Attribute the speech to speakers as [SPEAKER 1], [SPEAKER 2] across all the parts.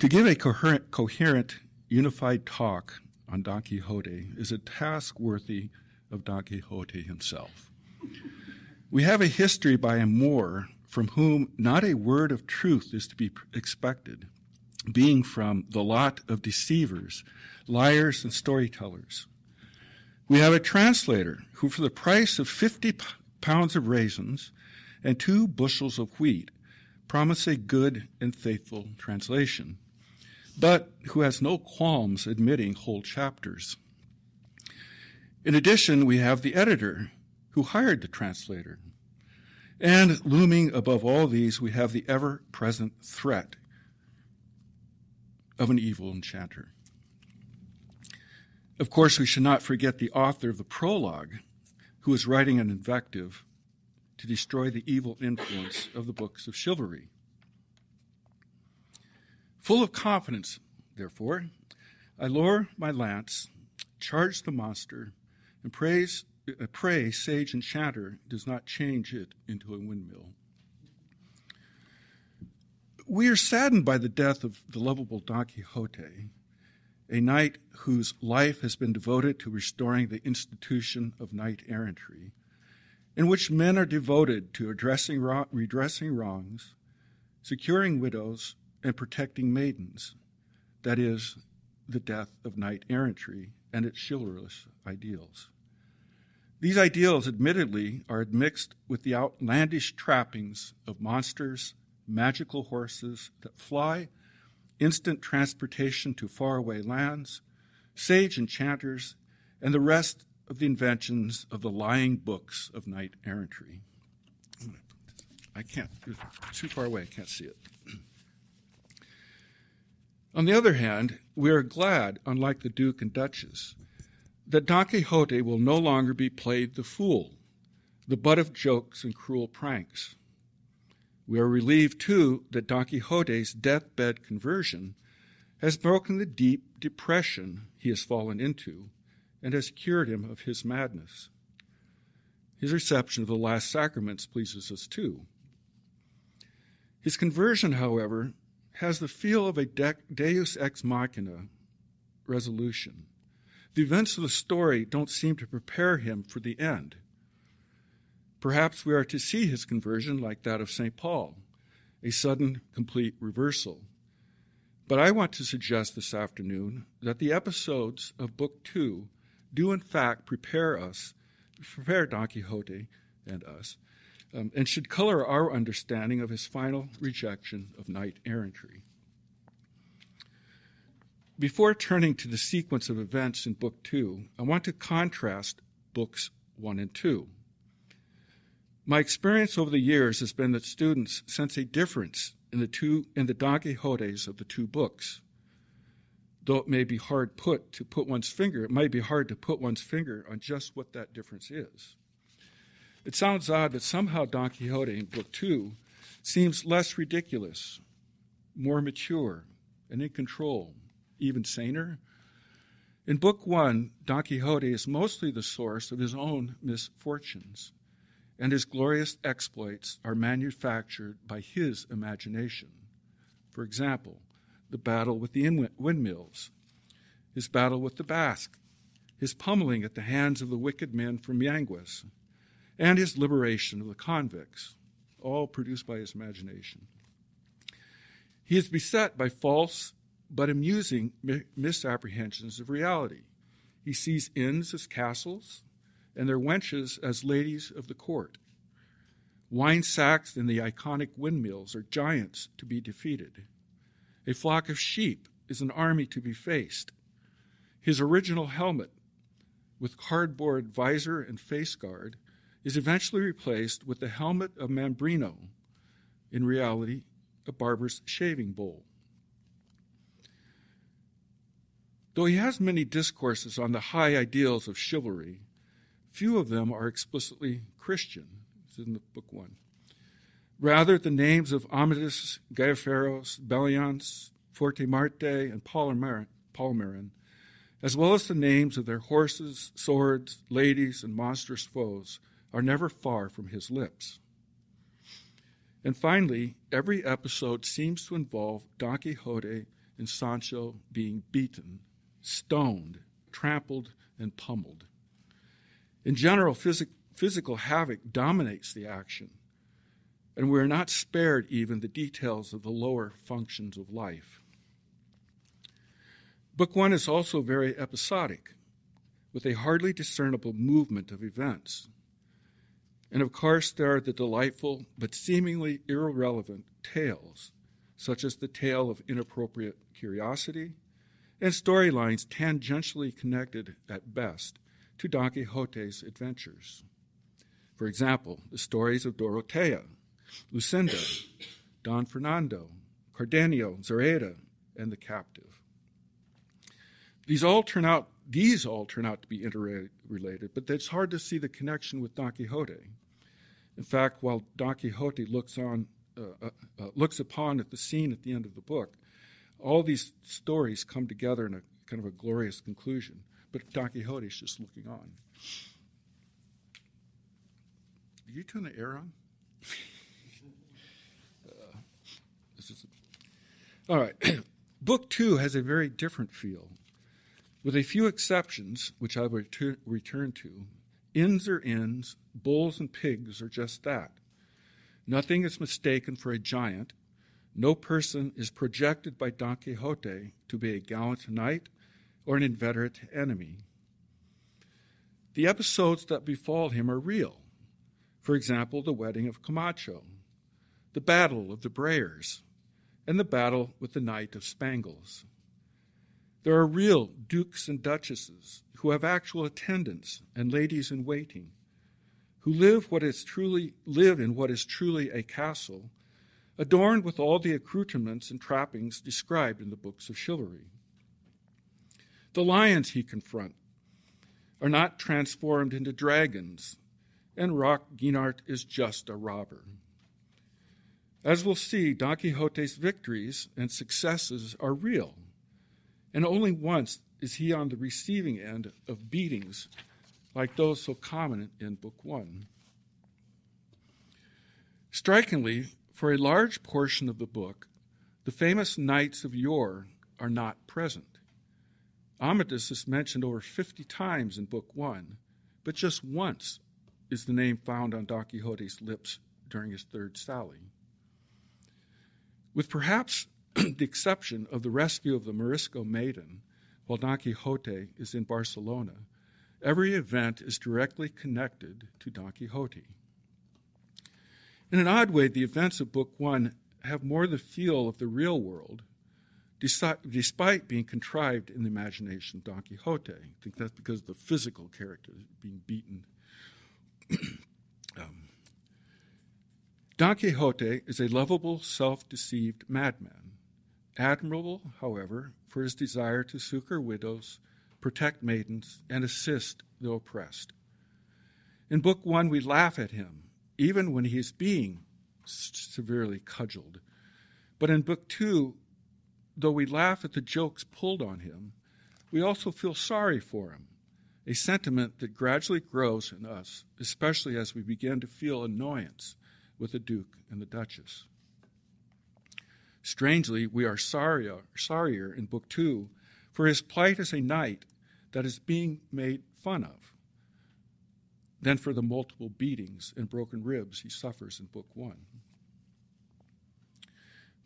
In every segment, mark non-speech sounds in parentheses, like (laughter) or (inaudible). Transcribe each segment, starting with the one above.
[SPEAKER 1] To give a coherent, coherent, unified talk on Don Quixote is a task worthy of Don Quixote himself. We have a history by a Moor from whom not a word of truth is to be expected, being from the lot of deceivers, liars, and storytellers. We have a translator who, for the price of 50 pounds of raisins and two bushels of wheat, promised a good and faithful translation, but who has no qualms admitting whole chapters. In addition, we have the editor who hired the translator. And looming above all these, we have the ever present threat of an evil enchanter. Of course, we should not forget the author of the prologue, who is writing an invective to destroy the evil influence of the books of chivalry. Full of confidence, therefore, I lower my lance, charge the monster, and praise, uh, pray sage enchanter does not change it into a windmill. We are saddened by the death of the lovable Don Quixote a knight whose life has been devoted to restoring the institution of knight errantry, in which men are devoted to addressing, redressing wrongs, securing widows, and protecting maidens, that is, the death of knight errantry and its chivalrous ideals. These ideals, admittedly, are mixed with the outlandish trappings of monsters, magical horses that fly instant transportation to faraway lands, sage enchanters, and the rest of the inventions of the lying books of knight errantry. I can't, too far away, I can't see it. On the other hand, we are glad, unlike the Duke and Duchess, that Don Quixote will no longer be played the fool, the butt of jokes and cruel pranks. We are relieved, too, that Don Quixote's deathbed conversion has broken the deep depression he has fallen into and has cured him of his madness. His reception of the last sacraments pleases us, too. His conversion, however, has the feel of a deus ex machina resolution. The events of the story don't seem to prepare him for the end. Perhaps we are to see his conversion like that of St. Paul, a sudden, complete reversal. But I want to suggest this afternoon that the episodes of Book Two do, in fact, prepare us, prepare Don Quixote and us, um, and should color our understanding of his final rejection of knight errantry. Before turning to the sequence of events in Book Two, I want to contrast Books One and Two. My experience over the years has been that students sense a difference in the two in the Don Quixotes of the two books. Though it may be hard put to put one's finger, it might be hard to put one's finger on just what that difference is. It sounds odd that somehow Don Quixote in book two seems less ridiculous, more mature, and in control, even saner. In book one, Don Quixote is mostly the source of his own misfortunes and his glorious exploits are manufactured by his imagination. For example, the battle with the windmills, his battle with the Basque, his pummeling at the hands of the wicked men from Yanguas, and his liberation of the convicts, all produced by his imagination. He is beset by false but amusing misapprehensions of reality. He sees inns as castles, and their wenches as ladies of the court. Wine sacks and the iconic windmills are giants to be defeated. A flock of sheep is an army to be faced. His original helmet, with cardboard visor and face guard, is eventually replaced with the helmet of Mambrino, in reality, a barber's shaving bowl. Though he has many discourses on the high ideals of chivalry, Few of them are explicitly Christian. It's in the book one. Rather, the names of Amadis, Gaiferos, Belianis, Fortemarte, and Palmerin, as well as the names of their horses, swords, ladies, and monstrous foes, are never far from his lips. And finally, every episode seems to involve Don Quixote and Sancho being beaten, stoned, trampled, and pummeled. In general, phys- physical havoc dominates the action, and we are not spared even the details of the lower functions of life. Book one is also very episodic, with a hardly discernible movement of events. And of course, there are the delightful but seemingly irrelevant tales, such as the tale of inappropriate curiosity, and storylines tangentially connected at best to Don Quixote's adventures. For example, the stories of Dorotea, Lucinda, Don Fernando, Cardenio, Zoraida, and the captive. These all turn out these all turn out to be interrelated, but it's hard to see the connection with Don Quixote. In fact, while Don Quixote looks on uh, uh, uh, looks upon at the scene at the end of the book, all these stories come together in a kind of a glorious conclusion. But Don Quixote is just looking on. Did you turn the air on? (laughs) uh, all right. (clears throat) Book two has a very different feel. With a few exceptions, which I will return to, inns are inns, bulls and pigs are just that. Nothing is mistaken for a giant. No person is projected by Don Quixote to be a gallant knight or an inveterate enemy. The episodes that befall him are real. For example, the wedding of Camacho, the battle of the Brayers, and the battle with the Knight of Spangles. There are real dukes and duchesses who have actual attendants and ladies in waiting, who live what is truly live in what is truly a castle, adorned with all the accoutrements and trappings described in the books of chivalry. The lions he confronts are not transformed into dragons, and Roque Guinart is just a robber. As we'll see, Don Quixote's victories and successes are real, and only once is he on the receiving end of beatings like those so common in Book One. Strikingly, for a large portion of the book, the famous knights of yore are not present. Amadis is mentioned over 50 times in Book One, but just once is the name found on Don Quixote's lips during his third sally. With perhaps (clears throat) the exception of the rescue of the Morisco maiden while Don Quixote is in Barcelona, every event is directly connected to Don Quixote. In an odd way, the events of Book One have more the feel of the real world despite being contrived in the imagination of Don Quixote. I think that's because the physical character being beaten. (clears throat) um, Don Quixote is a lovable, self deceived madman, admirable, however, for his desire to succor widows, protect maidens, and assist the oppressed. In Book One, we laugh at him, even when he is being severely cudgeled. But in Book Two, though we laugh at the jokes pulled on him, we also feel sorry for him, a sentiment that gradually grows in us, especially as we begin to feel annoyance with the Duke and the Duchess. Strangely, we are sorrier, sorrier in Book Two for his plight as a knight that is being made fun of than for the multiple beatings and broken ribs he suffers in Book One.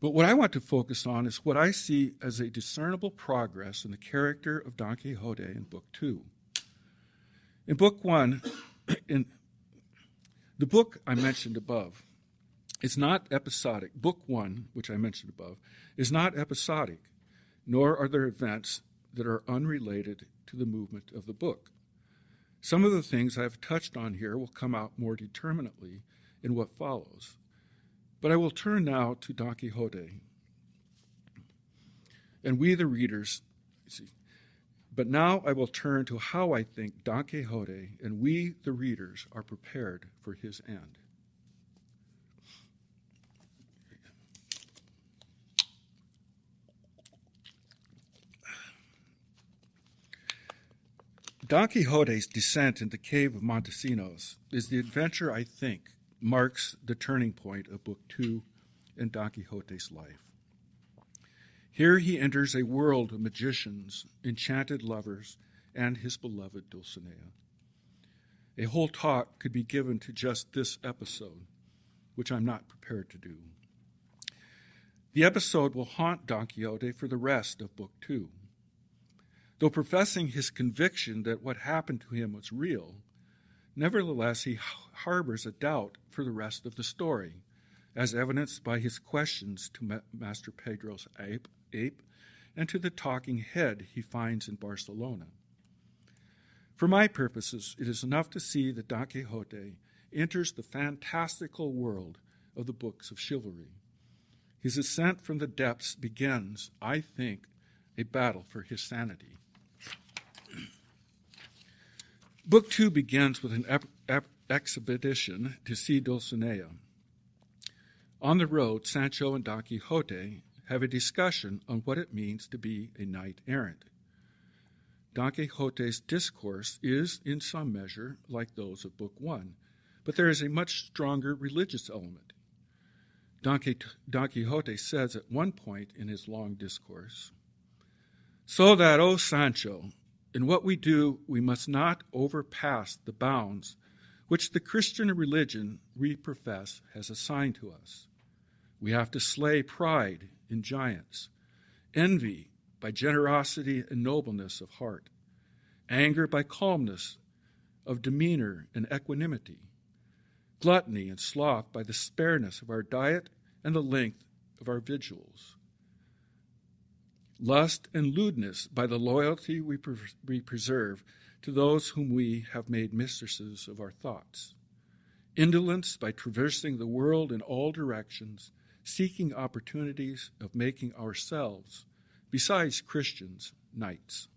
[SPEAKER 1] But what I want to focus on is what I see as a discernible progress in the character of Don Quixote in Book Two. In Book One, (clears throat) in the book I mentioned above, is not episodic. Book One, which I mentioned above, is not episodic, nor are there events that are unrelated to the movement of the book. Some of the things I've touched on here will come out more determinately in what follows. But I will turn now to Don Quixote. And we, the readers, see, but now I will turn to how I think Don Quixote and we, the readers, are prepared for his end. Don Quixote's descent into the cave of Montesinos is the adventure I think marks the turning point of Book Two in Don Quixote's life. Here he enters a world of magicians, enchanted lovers, and his beloved Dulcinea. A whole talk could be given to just this episode, which I'm not prepared to do. The episode will haunt Don Quixote for the rest of Book Two. Though professing his conviction that what happened to him was real, nevertheless he harbors a doubt for the rest of the story, as evidenced by his questions to Master Pedro's ape, ape and to the talking head he finds in Barcelona. For my purposes, it is enough to see that Don Quixote enters the fantastical world of the books of chivalry. His ascent from the depths begins, I think, a battle for his sanity. Book two begins with an ep- ep- expedition to see Dulcinea. On the road, Sancho and Don Quixote have a discussion on what it means to be a knight errant. Don Quixote's discourse is, in some measure, like those of Book One, but there is a much stronger religious element. Don Quixote says at one point in his long discourse, So that, O Sancho, in what we do, we must not overpass the bounds which the Christian religion we profess has assigned to us. We have to slay pride in giants, envy by generosity and nobleness of heart, anger by calmness of demeanor and equanimity, gluttony and sloth by the spareness of our diet and the length of our vigils lust, and lewdness by the loyalty we, pre- we preserve to those whom we have made mistresses of our thoughts, indolence by traversing the world in all directions, seeking opportunities of making ourselves, besides Christians, knights.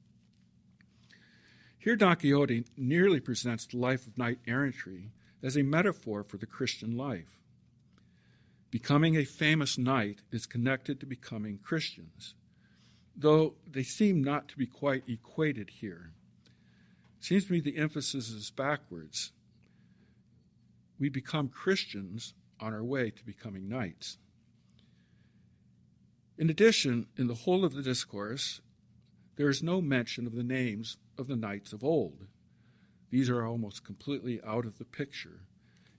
[SPEAKER 1] Here, Don Quixote nearly presents the life of knight errantry as a metaphor for the Christian life. Becoming a famous knight is connected to becoming Christians though they seem not to be quite equated here. It seems to me the emphasis is backwards. We become Christians on our way to becoming knights. In addition, in the whole of the discourse, there is no mention of the names of the knights of old. These are almost completely out of the picture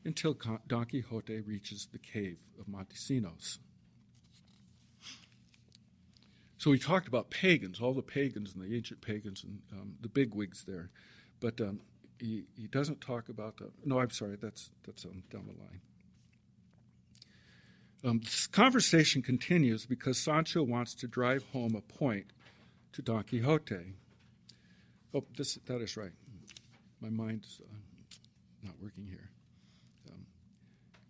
[SPEAKER 1] until Don Quixote reaches the cave of Montesinos. So he talked about pagans, all the pagans and the ancient pagans and um, the bigwigs there, but um, he, he doesn't talk about the. No, I'm sorry, that's that's um, down the line. Um, this conversation continues because Sancho wants to drive home a point to Don Quixote. Oh, this that is right. My mind's uh, not working here. Um,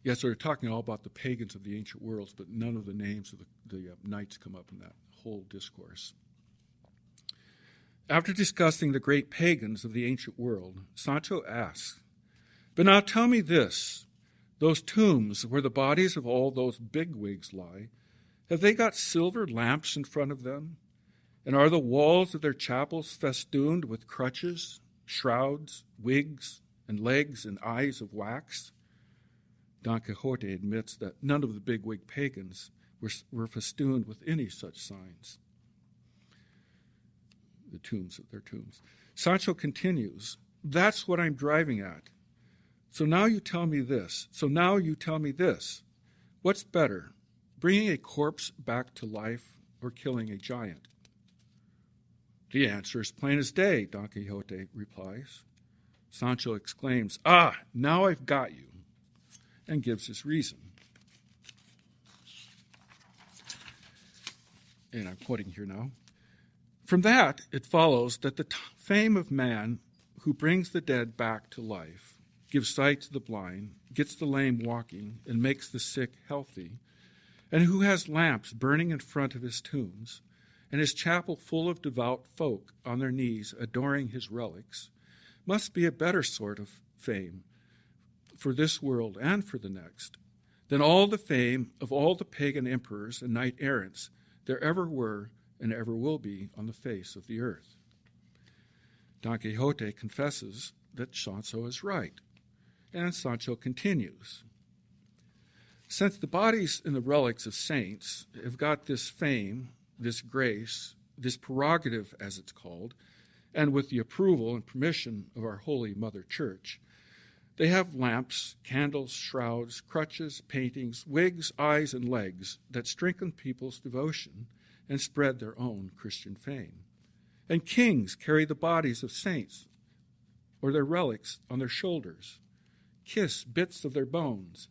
[SPEAKER 1] yes, they're talking all about the pagans of the ancient worlds, but none of the names of the, the uh, knights come up in that whole discourse. After discussing the great pagans of the ancient world, Sancho asks, But now tell me this those tombs where the bodies of all those bigwigs lie, have they got silver lamps in front of them? And are the walls of their chapels festooned with crutches, shrouds, wigs, and legs and eyes of wax? Don Quixote admits that none of the bigwig pagans were, were festooned with any such signs. The tombs, of their tombs. Sancho continues, That's what I'm driving at. So now you tell me this. So now you tell me this. What's better, bringing a corpse back to life or killing a giant? The answer is plain as day, Don Quixote replies. Sancho exclaims, Ah, now I've got you, and gives his reason. And I'm quoting here now. From that, it follows that the t- fame of man who brings the dead back to life, gives sight to the blind, gets the lame walking, and makes the sick healthy, and who has lamps burning in front of his tombs, and his chapel full of devout folk on their knees adoring his relics, must be a better sort of fame for this world and for the next than all the fame of all the pagan emperors and knight errants there ever were and ever will be on the face of the earth. Don Quixote confesses that Sancho is right, and Sancho continues. Since the bodies and the relics of saints have got this fame, this grace, this prerogative as it's called, and with the approval and permission of our Holy Mother Church, they have lamps, candles, shrouds, crutches, paintings, wigs, eyes, and legs that strengthen people's devotion and spread their own Christian fame. And kings carry the bodies of saints or their relics on their shoulders, kiss bits of their bones,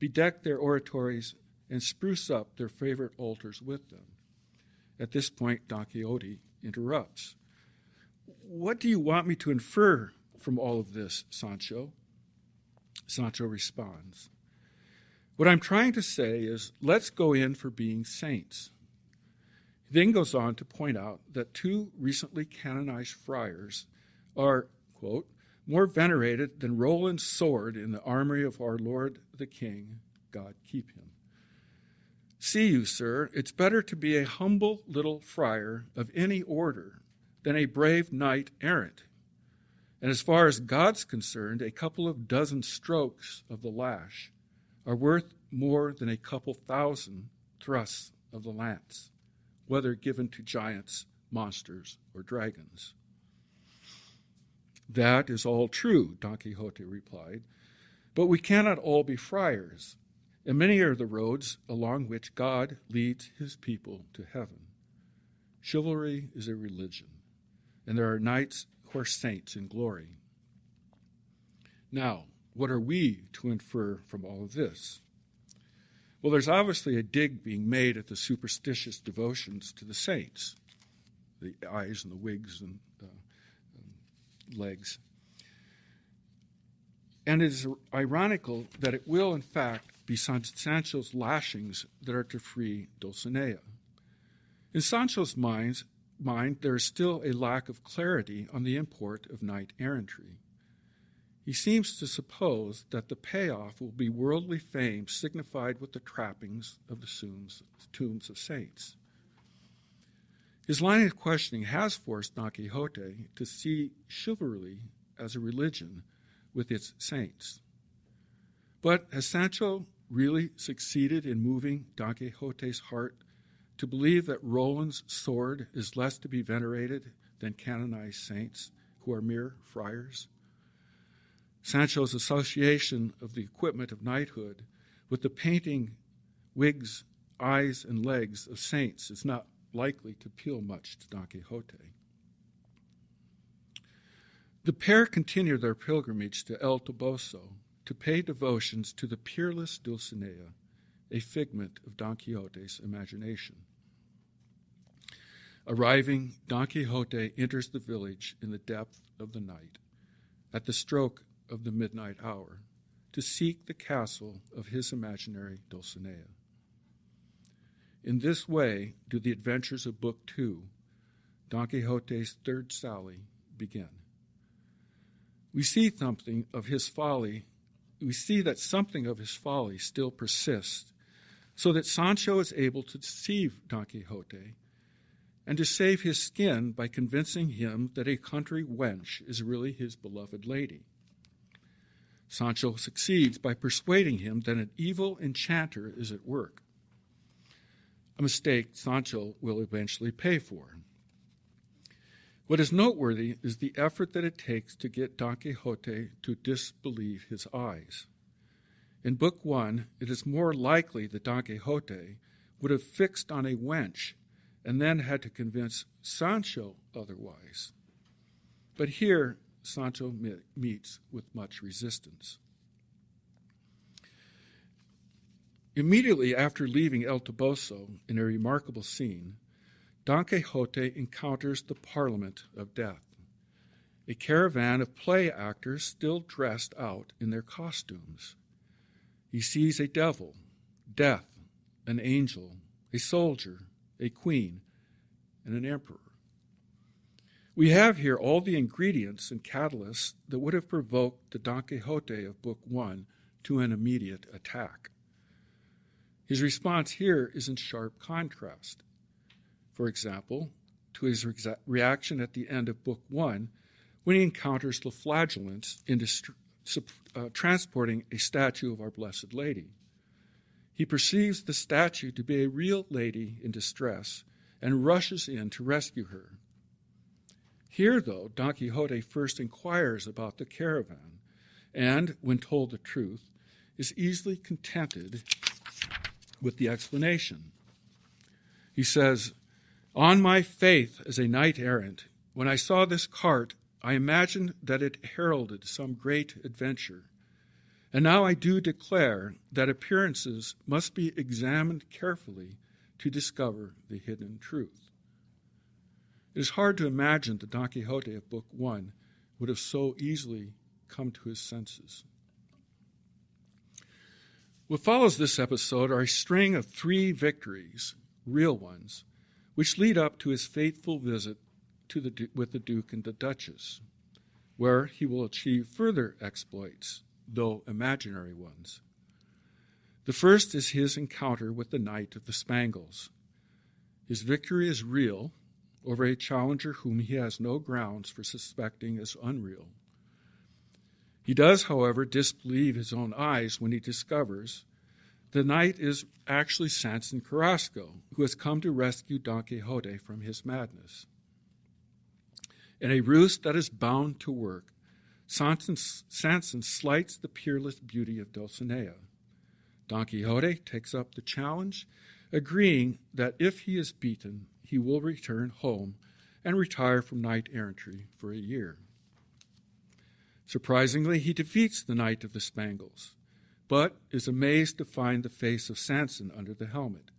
[SPEAKER 1] bedeck their oratories, and spruce up their favorite altars with them. At this point, Don Quixote interrupts. What do you want me to infer from all of this, Sancho? Sancho responds, What I'm trying to say is let's go in for being saints. He then goes on to point out that two recently canonized friars are, quote, more venerated than Roland's sword in the armory of our Lord the King, God keep him. See you, sir, it's better to be a humble little friar of any order than a brave knight errant. And as far as God's concerned, a couple of dozen strokes of the lash are worth more than a couple thousand thrusts of the lance, whether given to giants, monsters, or dragons. That is all true, Don Quixote replied, but we cannot all be friars, and many are the roads along which God leads his people to heaven. Chivalry is a religion, and there are knights are saints in glory. Now, what are we to infer from all of this? Well, there's obviously a dig being made at the superstitious devotions to the saints, the eyes and the wigs and uh, legs. And it is ironical that it will, in fact, be Sancho's lashings that are to free Dulcinea. In Sancho's minds, mind, there is still a lack of clarity on the import of knight errantry. He seems to suppose that the payoff will be worldly fame signified with the trappings of the tombs of saints. His line of questioning has forced Don Quixote to see chivalry as a religion with its saints. But has Sancho really succeeded in moving Don Quixote's heart to believe that Roland's sword is less to be venerated than canonized saints who are mere friars? Sancho's association of the equipment of knighthood with the painting, wigs, eyes, and legs of saints is not likely to appeal much to Don Quixote. The pair continue their pilgrimage to El Toboso to pay devotions to the peerless Dulcinea, a figment of Don Quixote's imagination. Arriving, Don Quixote enters the village in the depth of the night, at the stroke of the midnight hour, to seek the castle of his imaginary Dulcinea. In this way do the adventures of Book Two, Don Quixote's third sally, begin. We see something of his folly, we see that something of his folly still persists, so that Sancho is able to deceive Don Quixote and to save his skin by convincing him that a country wench is really his beloved lady. Sancho succeeds by persuading him that an evil enchanter is at work a mistake Sancho will eventually pay for. What is noteworthy is the effort that it takes to get Don Quixote to disbelieve his eyes. In Book One, it is more likely that Don Quixote would have fixed on a wench and then had to convince Sancho otherwise. But here, Sancho meets with much resistance. Immediately after leaving El Toboso, in a remarkable scene, Don Quixote encounters the Parliament of Death, a caravan of play actors still dressed out in their costumes. He sees a devil, death, an angel, a soldier, a queen, and an emperor. We have here all the ingredients and catalysts that would have provoked the Don Quixote of Book One to an immediate attack. His response here is in sharp contrast. For example, to his re- reaction at the end of Book One when he encounters the flagellants in dist- uh, transporting a statue of Our Blessed Lady. He perceives the statue to be a real lady in distress and rushes in to rescue her. Here, though, Don Quixote first inquires about the caravan, and, when told the truth, is easily contented with the explanation. He says, On my faith as a knight errant, when I saw this cart, I imagined that it heralded some great adventure. And now I do declare that appearances must be examined carefully to discover the hidden truth. It is hard to imagine that Don Quixote of Book One would have so easily come to his senses. What follows this episode are a string of three victories, real ones, which lead up to his fateful visit to the, with the Duke and the Duchess, where he will achieve further exploits, though imaginary ones. The first is his encounter with the Knight of the Spangles. His victory is real over a challenger whom he has no grounds for suspecting as unreal. He does, however, disbelieve his own eyes when he discovers the knight is actually Sanson Carrasco, who has come to rescue Don Quixote from his madness. In a ruse that is bound to work, Sanson, Sanson slights the peerless beauty of Dulcinea. Don Quixote takes up the challenge, agreeing that if he is beaten, he will return home and retire from knight errantry for a year. Surprisingly, he defeats the Knight of the Spangles, but is amazed to find the face of Sanson under the helmet.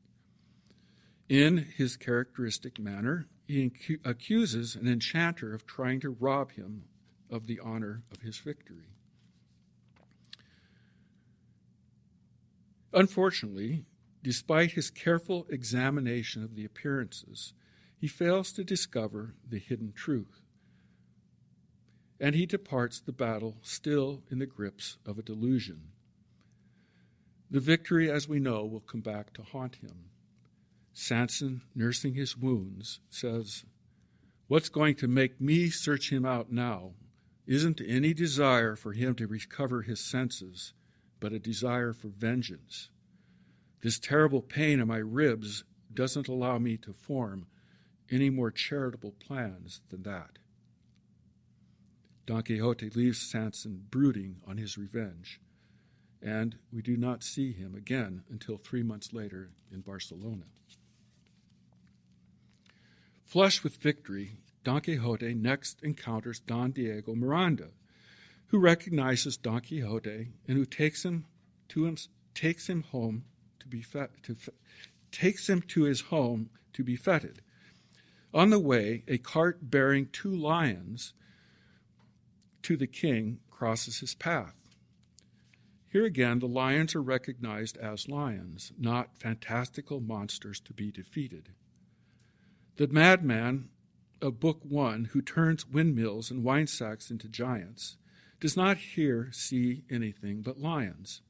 [SPEAKER 1] In his characteristic manner, he accuses an enchanter of trying to rob him of the honor of his victory. Unfortunately, Despite his careful examination of the appearances, he fails to discover the hidden truth. And he departs the battle still in the grips of a delusion. The victory, as we know, will come back to haunt him. Sanson, nursing his wounds, says, What's going to make me search him out now isn't any desire for him to recover his senses, but a desire for vengeance. This terrible pain in my ribs doesn't allow me to form any more charitable plans than that. Don Quixote leaves Sanson brooding on his revenge, and we do not see him again until three months later in Barcelona. Flushed with victory, Don Quixote next encounters Don Diego Miranda, who recognizes Don Quixote and who takes him to him, takes him home to be to, takes him to his home to be feted. On the way, a cart bearing two lions to the king crosses his path. Here again, the lions are recognized as lions, not fantastical monsters to be defeated. The madman of Book One, who turns windmills and wine sacks into giants, does not here see anything but lions.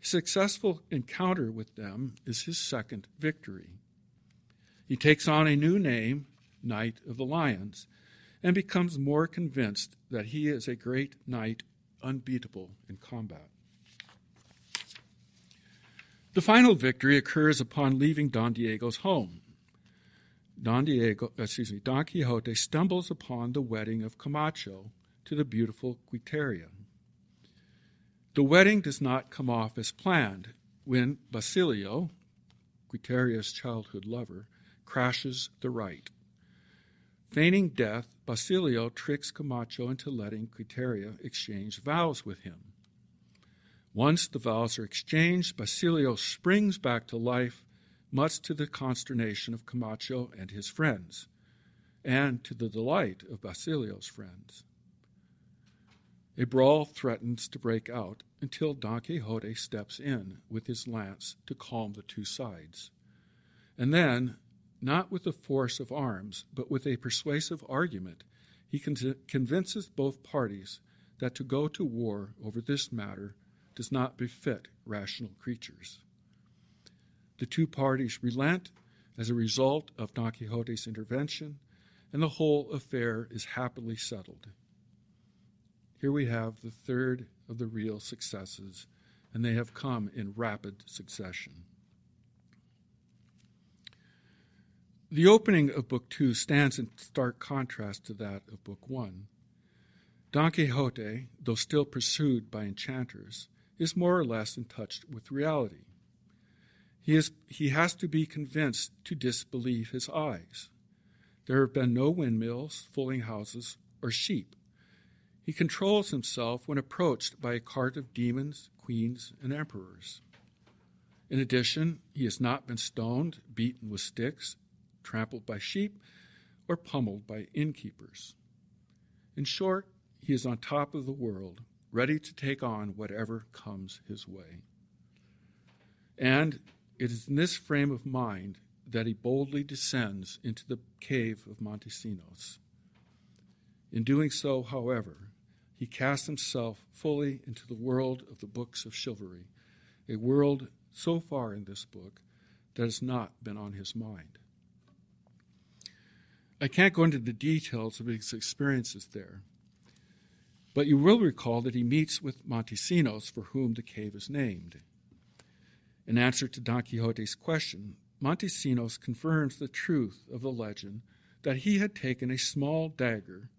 [SPEAKER 1] Successful encounter with them is his second victory. He takes on a new name, Knight of the Lions, and becomes more convinced that he is a great knight, unbeatable in combat. The final victory occurs upon leaving Don Diego's home. Don Diego, uh, excuse me, Don Quixote stumbles upon the wedding of Camacho to the beautiful Quiteria. The wedding does not come off as planned when Basilio, Quiteria's childhood lover, crashes the rite. Feigning death, Basilio tricks Camacho into letting Quiteria exchange vows with him. Once the vows are exchanged, Basilio springs back to life, much to the consternation of Camacho and his friends, and to the delight of Basilio's friends. A brawl threatens to break out until Don Quixote steps in with his lance to calm the two sides. And then, not with the force of arms, but with a persuasive argument, he con- convinces both parties that to go to war over this matter does not befit rational creatures. The two parties relent as a result of Don Quixote's intervention, and the whole affair is happily settled. Here we have the third of the real successes, and they have come in rapid succession. The opening of Book Two stands in stark contrast to that of Book One. Don Quixote, though still pursued by enchanters, is more or less in touch with reality. He, is, he has to be convinced to disbelieve his eyes. There have been no windmills, fooling houses, or sheep. He controls himself when approached by a cart of demons, queens, and emperors. In addition, he has not been stoned, beaten with sticks, trampled by sheep, or pummeled by innkeepers. In short, he is on top of the world, ready to take on whatever comes his way. And it is in this frame of mind that he boldly descends into the cave of Montesinos. In doing so, however, he casts himself fully into the world of the books of chivalry, a world so far in this book that has not been on his mind. I can't go into the details of his experiences there, but you will recall that he meets with Montesinos, for whom the cave is named. In answer to Don Quixote's question, Montesinos confirms the truth of the legend that he had taken a small dagger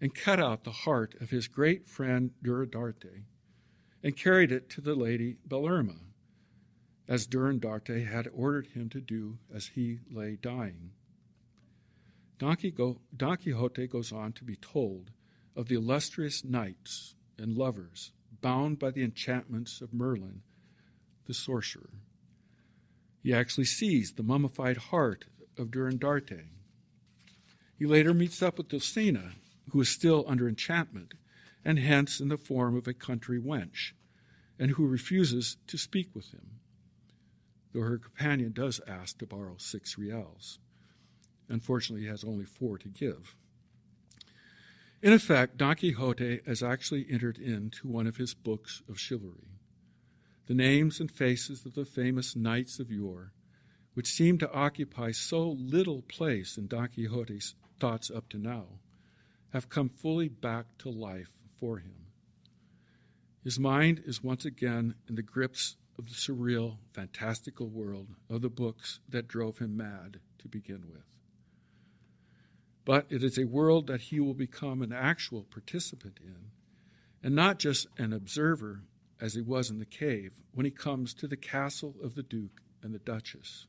[SPEAKER 1] and cut out the heart of his great friend Durandarte and carried it to the lady Belerma, as Durandarte had ordered him to do as he lay dying. Don Quixote goes on to be told of the illustrious knights and lovers bound by the enchantments of Merlin the sorcerer. He actually sees the mummified heart of Durandarte. He later meets up with Dulcinea, who is still under enchantment, and hence in the form of a country wench, and who refuses to speak with him, though her companion does ask to borrow six reals. Unfortunately, he has only four to give. In effect, Don Quixote has actually entered into one of his books of chivalry the names and faces of the famous knights of yore, which seem to occupy so little place in Don Quixote's thoughts up to now, have come fully back to life for him. His mind is once again in the grips of the surreal, fantastical world of the books that drove him mad to begin with. But it is a world that he will become an actual participant in, and not just an observer as he was in the cave when he comes to the castle of the Duke and the Duchess.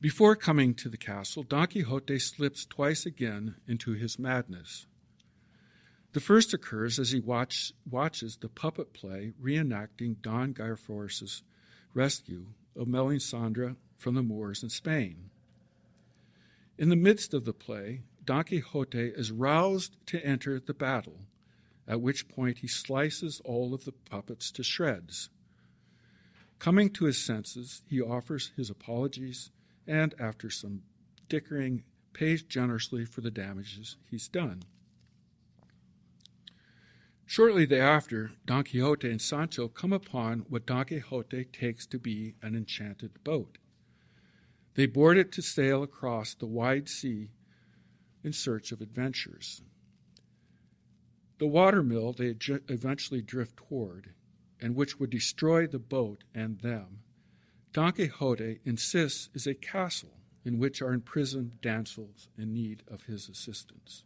[SPEAKER 1] Before coming to the castle, Don Quixote slips twice again into his madness. The first occurs as he watch, watches the puppet play reenacting Don Gaiferos's rescue of Melisendra from the Moors in Spain. In the midst of the play, Don Quixote is roused to enter the battle at which point he slices all of the puppets to shreds. Coming to his senses, he offers his apologies and, after some dickering, pays generously for the damages he's done. Shortly thereafter, Don Quixote and Sancho come upon what Don Quixote takes to be an enchanted boat. They board it to sail across the wide sea in search of adventures. The watermill they eventually drift toward, and which would destroy the boat and them, Don Quixote insists is a castle in which are imprisoned damsels in need of his assistance.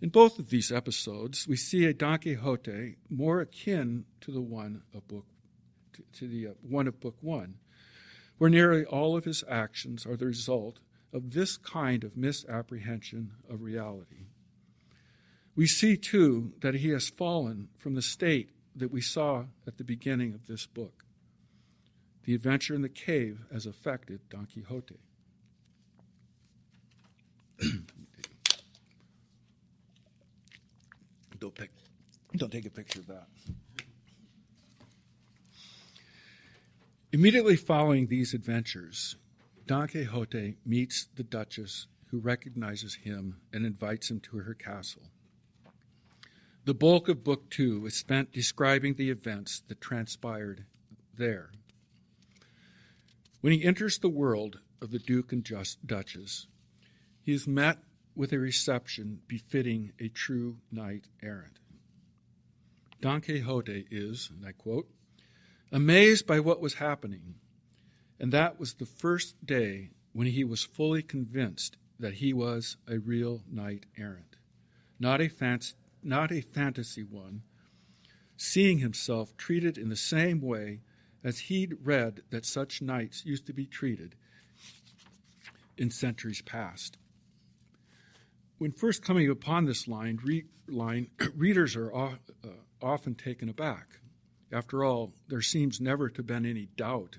[SPEAKER 1] In both of these episodes, we see a Don Quixote more akin to the one of book to, to the uh, one of book one, where nearly all of his actions are the result of this kind of misapprehension of reality. We see, too, that he has fallen from the state that we saw at the beginning of this book. The adventure in the cave has affected Don Quixote. (clears throat) don't, pick, don't take a picture of that. Immediately following these adventures, Don Quixote meets the Duchess, who recognizes him and invites him to her castle. The bulk of Book Two is spent describing the events that transpired there. When he enters the world of the Duke and Just Duchess, he is met with a reception befitting a true knight errant. Don Quixote is, and I quote, amazed by what was happening, And that was the first day when he was fully convinced that he was a real knight errant, not a, fant- not a fantasy one, seeing himself treated in the same way as he'd read that such knights used to be treated in centuries past. When first coming upon this line, re- line (clears throat) readers are uh, often taken aback. After all, there seems never to have been any doubt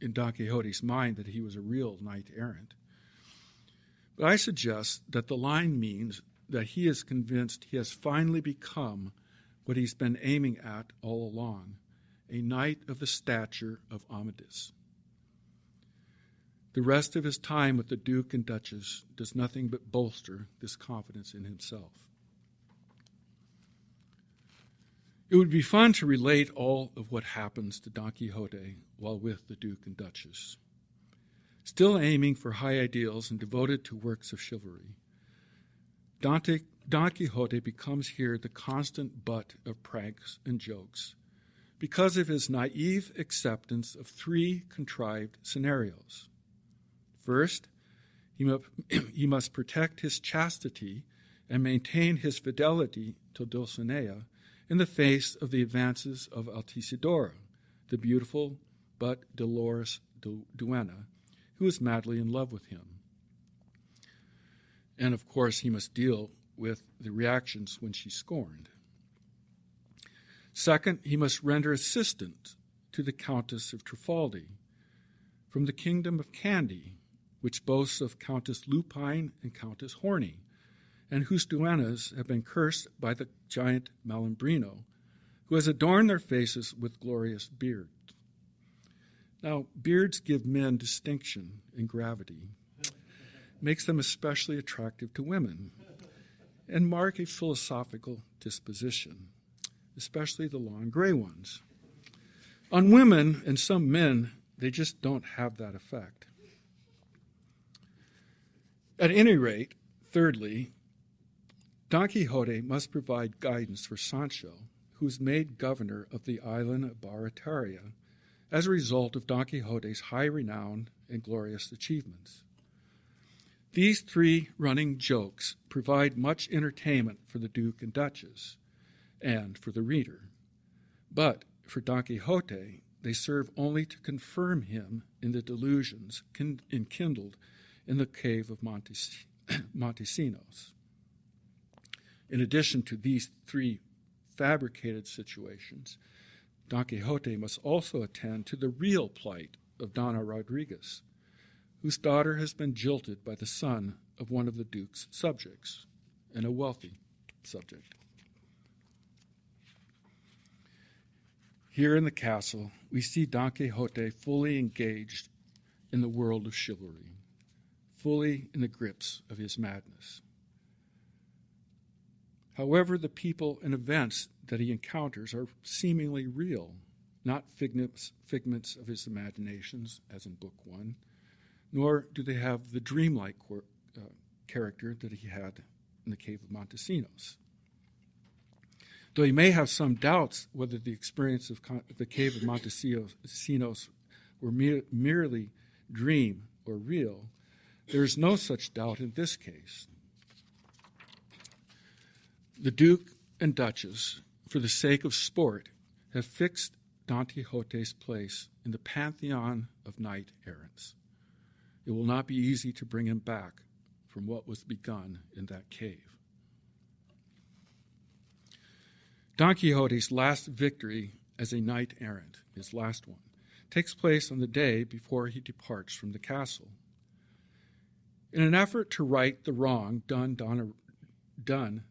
[SPEAKER 1] in Don Quixote's mind that he was a real knight errant. But I suggest that the line means that he is convinced he has finally become what he's been aiming at all along a knight of the stature of Amadis. The rest of his time with the Duke and Duchess does nothing but bolster this confidence in himself. It would be fun to relate all of what happens to Don Quixote while with the Duke and Duchess. Still aiming for high ideals and devoted to works of chivalry, Dante, Don Quixote becomes here the constant butt of pranks and jokes because of his naive acceptance of three contrived scenarios. First, he, mu- (clears throat) he must protect his chastity and maintain his fidelity to Dulcinea in the face of the advances of Altisidora, the beautiful but dolorous duenna, who is madly in love with him. And of course, he must deal with the reactions when she's scorned. Second, he must render assistance to the Countess of Trifaldi from the kingdom of Kandy, which boasts of Countess Lupine and Countess Horny, and whose duennas have been cursed by the giant Malambruno, who has adorned their faces with glorious beards. Now, beards give men distinction and gravity, makes them especially attractive to women, and mark a philosophical disposition, especially the long gray ones. On women and some men, they just don't have that effect. At any rate, thirdly, Don Quixote must provide guidance for Sancho, who is made governor of the island of Barataria as a result of Don Quixote's high renown and glorious achievements. These three running jokes provide much entertainment for the Duke and Duchess and for the reader. But for Don Quixote, they serve only to confirm him in the delusions enkindled in the cave of Montes- (clears throat) Montesinos. In addition to these three fabricated situations, Don Quixote must also attend to the real plight of Donna Rodriguez, whose daughter has been jilted by the son of one of the Duke's subjects, and a wealthy subject. Here in the castle, we see Don Quixote fully engaged in the world of chivalry, fully in the grips of his madness. However, the people and events that he encounters are seemingly real, not figments, figments of his imaginations, as in Book One, nor do they have the dreamlike cor- uh, character that he had in the Cave of Montesinos. Though he may have some doubts whether the experience of con- the Cave of Montesinos were mere- merely dream or real, there is no such doubt in this case. The Duke and Duchess for the sake of sport, have fixed Don Quixote's place in the pantheon of knight errants. It will not be easy to bring him back from what was begun in that cave. Don Quixote's last victory as a knight errant, his last one, takes place on the day before he departs from the castle. In an effort to right the wrong done Donna, done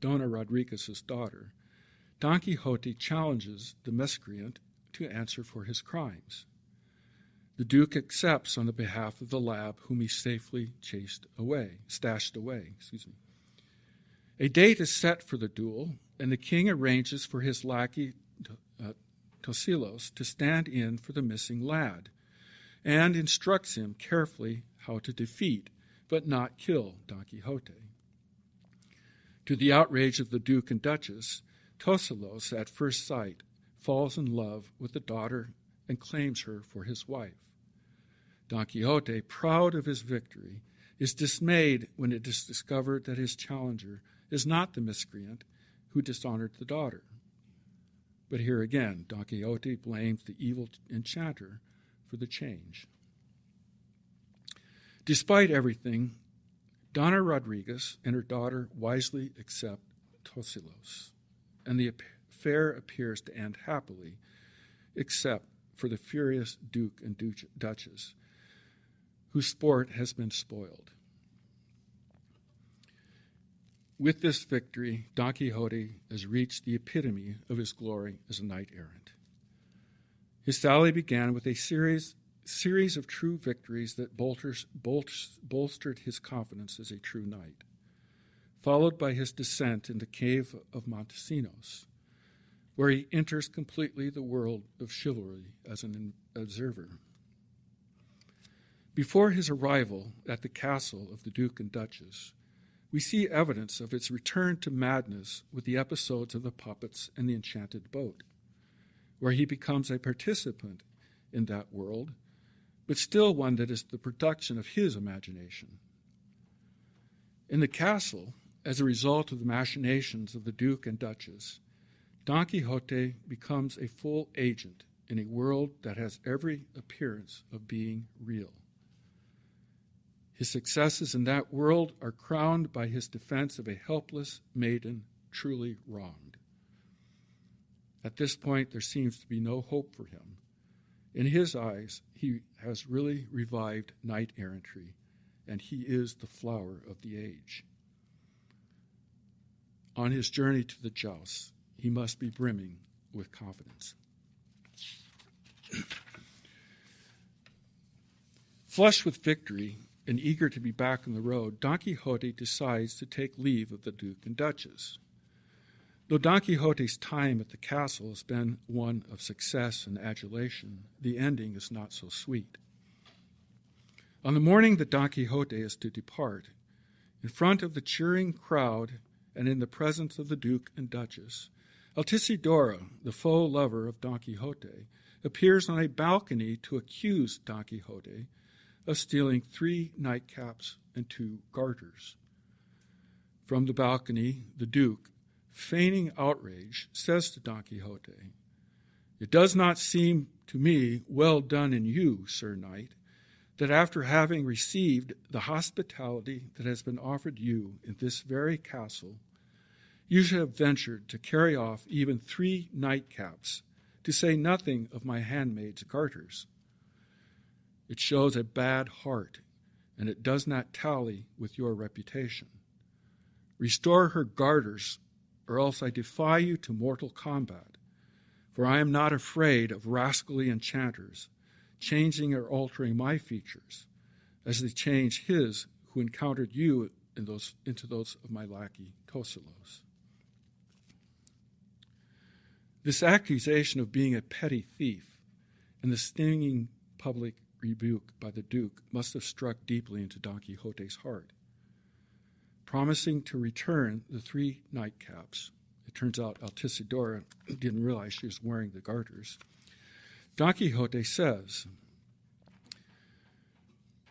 [SPEAKER 1] Donna Rodriguez's daughter, Don Quixote challenges the miscreant to answer for his crimes. The Duke accepts on the behalf of the lab whom he safely chased away, stashed away, excuse me. A date is set for the duel, and the king arranges for his lackey uh, Tosilos to stand in for the missing lad, and instructs him carefully how to defeat but not kill Don Quixote. To the outrage of the Duke and Duchess, Tosilos, at first sight, falls in love with the daughter and claims her for his wife. Don Quixote, proud of his victory, is dismayed when it is discovered that his challenger is not the miscreant who dishonored the daughter. But here again, Don Quixote blames the evil enchanter for the change. Despite everything, Donna Rodriguez and her daughter wisely accept Tosilos, and the affair appears to end happily, except for the furious Duke and Duchess, whose sport has been spoiled. With this victory, Don Quixote has reached the epitome of his glory as a knight errant. His sally began with a series, series of true victories that bolsters, bolstered his confidence as a true knight, followed by his descent in the cave of Montesinos, where he enters completely the world of chivalry as an observer. Before his arrival at the castle of the Duke and Duchess, we see evidence of its return to madness with the episodes of the puppets and the enchanted boat, where he becomes a participant in that world, but still one that is the production of his imagination. In the castle, as a result of the machinations of the Duke and Duchess, Don Quixote becomes a full agent in a world that has every appearance of being real. His successes in that world are crowned by his defense of a helpless maiden truly wronged. At this point, there seems to be no hope for him. In his eyes, he has really revived knight errantry, and he is the flower of the age. On his journey to the jousts, he must be brimming with confidence. (clears throat) Flushed with victory, and eager to be back on the road, Don Quixote decides to take leave of the Duke and Duchess. Though Don Quixote's time at the castle has been one of success and adulation, the ending is not so sweet. On the morning that Don Quixote is to depart, in front of the cheering crowd and in the presence of the Duke and Duchess, Altisidora, the faux lover of Don Quixote, appears on a balcony to accuse Don Quixote of stealing three nightcaps and two garters. From the balcony, the Duke, feigning outrage, says to Don Quixote, It does not seem to me well done in you, Sir Knight, that after having received the hospitality that has been offered you in this very castle, you should have ventured to carry off even three nightcaps, to say nothing of my handmaid's garters. It shows a bad heart, and it does not tally with your reputation. Restore her garters, or else I defy you to mortal combat, for I am not afraid of rascally enchanters, changing or altering my features, as they change his who encountered you in those, into those of my lackey Tosilos. This accusation of being a petty thief and the stinging public rebuke by the Duke must have struck deeply into Don Quixote's heart. Promising to return the three nightcaps, it turns out Altisidora didn't realize she was wearing the garters. Don Quixote says,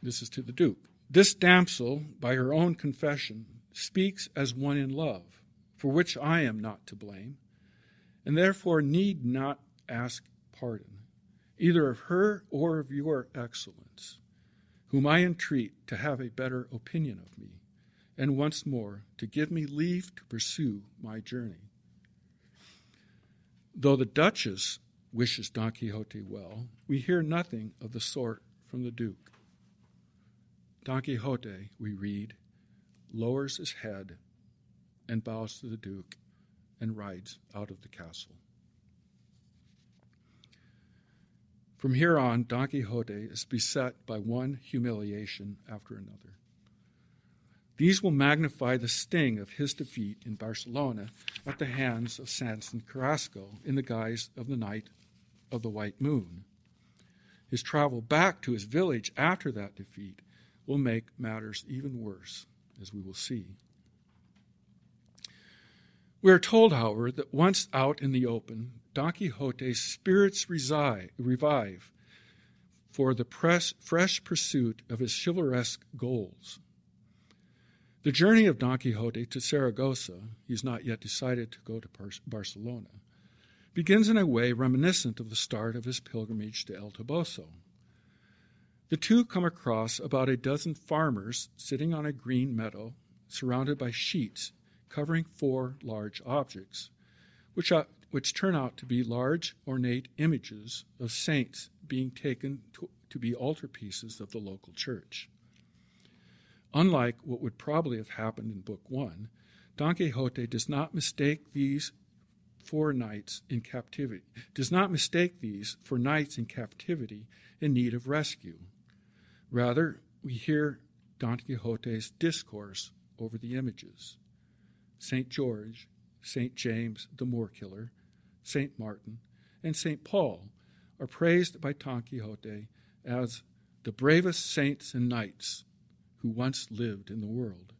[SPEAKER 1] This is to the Duke. This damsel, by her own confession, speaks as one in love, for which I am not to blame, and therefore need not ask pardon either of her or of your excellence, whom I entreat to have a better opinion of me, and once more to give me leave to pursue my journey. Though the Duchess wishes Don Quixote well, we hear nothing of the sort from the Duke. Don Quixote, we read, lowers his head and bows to the Duke and rides out of the castle. From here on, Don Quixote is beset by one humiliation after another. These will magnify the sting of his defeat in Barcelona at the hands of Samson Carrasco in the guise of the Knight of the White Moon. His travel back to his village after that defeat will make matters even worse, as we will see. We are told, however, that once out in the open, Don Quixote's spirits reside, revive, for the press, fresh pursuit of his chivalresque goals. The journey of Don Quixote to Saragossa, he's not yet decided to go to Barcelona, begins in a way reminiscent of the start of his pilgrimage to El Toboso. The two come across about a dozen farmers sitting on a green meadow surrounded by sheets covering four large objects, which, which turn out to be large, ornate images of saints being taken to, to be altarpieces of the local church. Unlike what would probably have happened in Book One, Don Quixote does not mistake these for knights in captivity, does not mistake these for knights in captivity in need of rescue. Rather, we hear Don Quixote's discourse over the images. St. George, St. James the Moor Killer, St. Martin, and St. Paul are praised by Don Quixote as the bravest saints and knights who once lived in the world.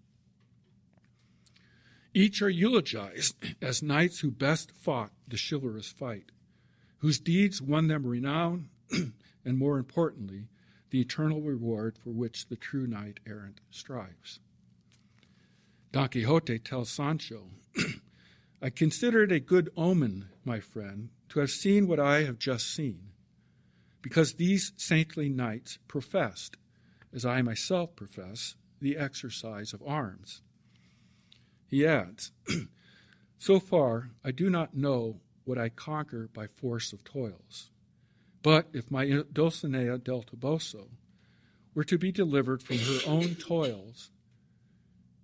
[SPEAKER 1] Each are eulogized (clears throat) as knights who best fought the chivalrous fight, whose deeds won them renown, (clears throat) and more importantly, the eternal reward for which the true knight errant strives. Don Quixote tells Sancho, (clears throat) I consider it a good omen, my friend, to have seen what I have just seen, because these saintly knights professed, as I myself profess, the exercise of arms. He adds, (clears throat) So far, I do not know what I conquer by force of toils. But if my Dulcinea del Toboso were to be delivered from her own toils,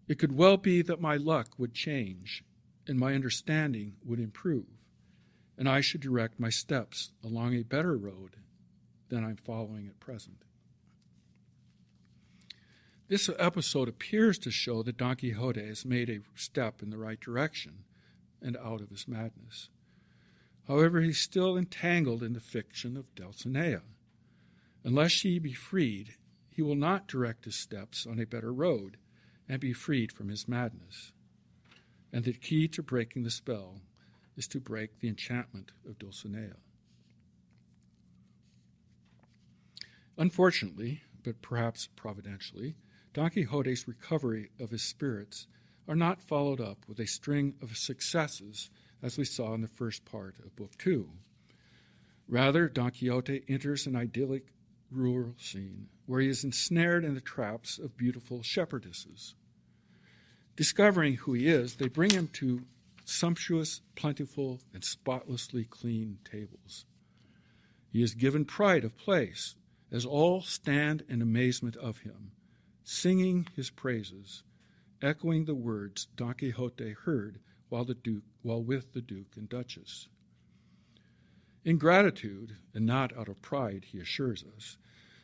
[SPEAKER 1] it could well be that my luck would change and my understanding would improve, and I should direct my steps along a better road than I'm following at present. This episode appears to show that Don Quixote has made a step in the right direction and out of his madness. However, he's still entangled in the fiction of Dulcinea. Unless she be freed, he will not direct his steps on a better road and be freed from his madness. And the key to breaking the spell is to break the enchantment of Dulcinea. Unfortunately, but perhaps providentially, Don Quixote's recovery of his spirits are not followed up with a string of successes as we saw in the first part of Book Two. Rather, Don Quixote enters an idyllic rural scene where he is ensnared in the traps of beautiful shepherdesses. Discovering who he is, they bring him to sumptuous, plentiful, and spotlessly clean tables. He is given pride of place, as all stand in amazement of him, singing his praises, echoing the words Don Quixote heard while, the Duke, while with the Duke and Duchess. In gratitude, and not out of pride, he assures us,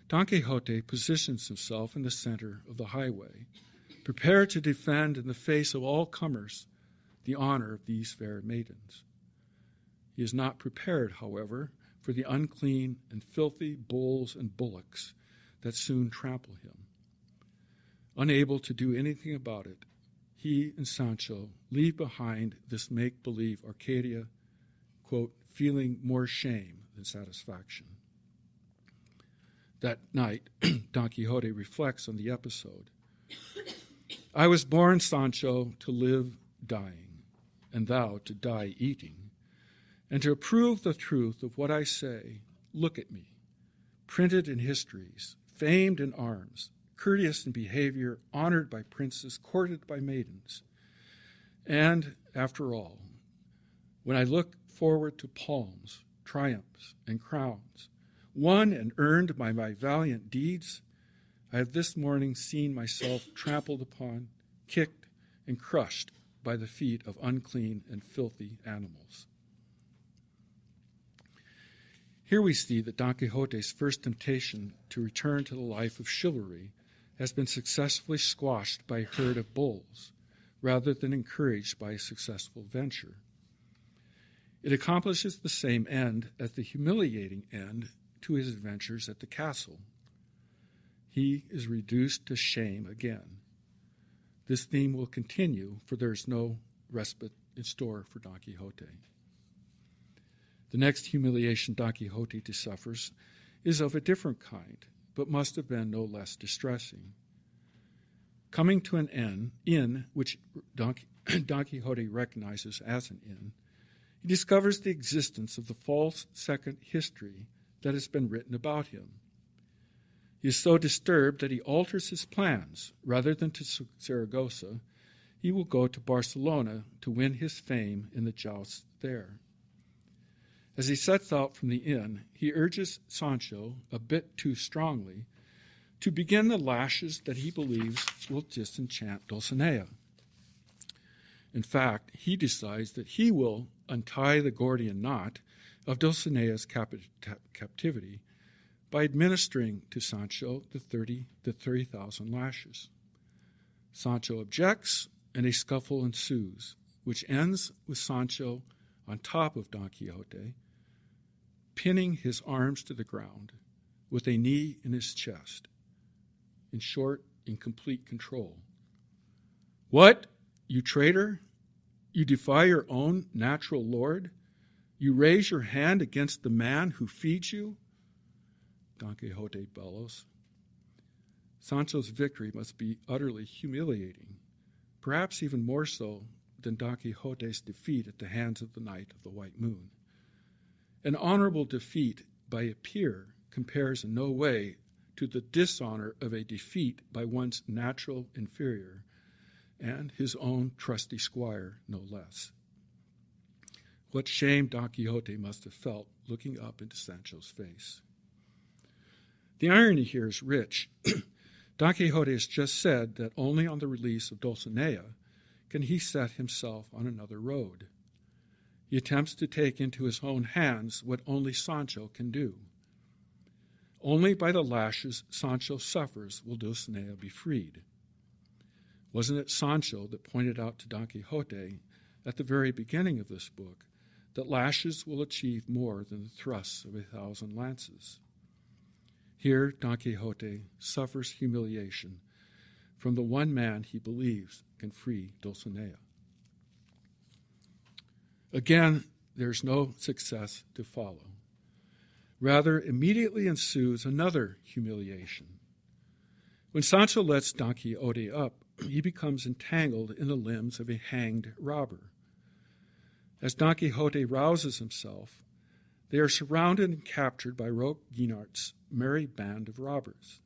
[SPEAKER 1] Don Quixote positions himself in the center of the highway, prepared to defend in the face of all comers the honor of these fair maidens. He is not prepared, however, for the unclean and filthy bulls and bullocks that soon trample him. Unable to do anything about it, he and Sancho leave behind this make believe Arcadia, quote, feeling more shame than satisfaction. That night, (clears throat) Don Quixote reflects on the episode. I was born, Sancho, to live dying, and thou to die eating. And to prove the truth of what I say, look at me, printed in histories, famed in arms, courteous in behavior, honored by princes, courted by maidens. And after all, when I look forward to palms, triumphs, and crowns, won and earned by my valiant deeds, I have this morning seen myself trampled upon, kicked, and crushed by the feet of unclean and filthy animals. Here we see that Don Quixote's first temptation to return to the life of chivalry has been successfully squashed by a herd of bulls, rather than encouraged by a successful venture. It accomplishes the same end as the humiliating end to his adventures at the castle. He is reduced to shame again. This theme will continue, for there is no respite in store for Don Quixote. The next humiliation Don Quixote suffers is of a different kind, but must have been no less distressing. Coming to an inn, inn which Don, (clears throat) Don Quixote recognizes as an inn, he discovers the existence of the false second history that has been written about him. He is so disturbed that he alters his plans. Rather than to Saragossa, he will go to Barcelona to win his fame in the jousts there. As he sets out from the inn, he urges Sancho, a bit too strongly, to begin the lashes that he believes will disenchant Dulcinea. In fact, he decides that he will untie the Gordian knot of Dulcinea's cap- captivity by administering to Sancho the 30 the 30,000 lashes. Sancho objects and a scuffle ensues, which ends with Sancho on top of Don Quixote pinning his arms to the ground with a knee in his chest. In short, in complete control. What, you traitor? You defy your own natural Lord? You raise your hand against the man who feeds you? Don Quixote bellows. Sancho's victory must be utterly humiliating, perhaps even more so than Don Quixote's defeat at the hands of the Knight of the White Moon. An honorable defeat by a peer compares in no way to the dishonor of a defeat by one's natural inferior and his own trusty squire, no less. What shame Don Quixote must have felt looking up into Sancho's face. The irony here is rich. (clears throat) Don Quixote has just said that only on the release of Dulcinea can he set himself on another road. He attempts to take into his own hands what only Sancho can do. Only by the lashes Sancho suffers will Dulcinea be freed. Wasn't it Sancho that pointed out to Don Quixote at the very beginning of this book that lashes will achieve more than the thrusts of a thousand lances? Here, Don Quixote suffers humiliation from the one man he believes can free Dulcinea. Again, there's no success to follow. Rather, immediately ensues another humiliation. When Sancho lets Don Quixote up, he becomes entangled in the limbs of a hanged robber. As Don Quixote rouses himself, they are surrounded and captured by Roque Guinart's merry band of robbers.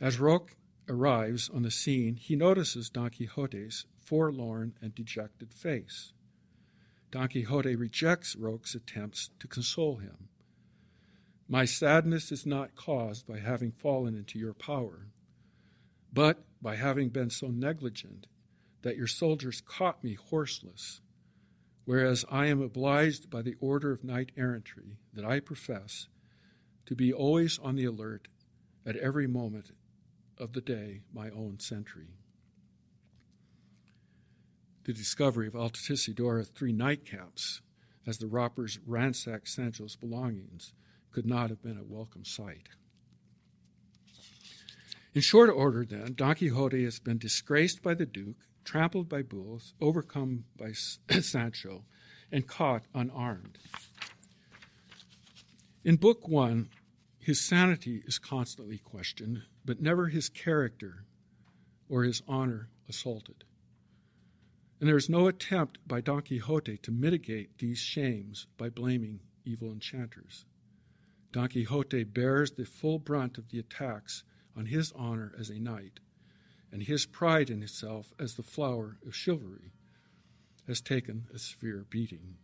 [SPEAKER 1] As Roque arrives on the scene, he notices Don Quixote's forlorn and dejected face. Don Quixote rejects Roque's attempts to console him. My sadness is not caused by having fallen into your power, but by having been so negligent that your soldiers caught me horseless, whereas I am obliged by the order of knight errantry that I profess to be always on the alert at every moment of the day, my own sentry the discovery of Altisidora's three nightcaps as the robbers ransacked Sancho's belongings could not have been a welcome sight. In short order, then, Don Quixote has been disgraced by the Duke, trampled by bulls, overcome by (clears throat) Sancho, and caught unarmed. In Book One, his sanity is constantly questioned, but never his character or his honor assaulted. And there is no attempt by Don Quixote to mitigate these shames by blaming evil enchanters. Don Quixote bears the full brunt of the attacks on his honor as a knight, and his pride in himself as the flower of chivalry has taken a severe beating.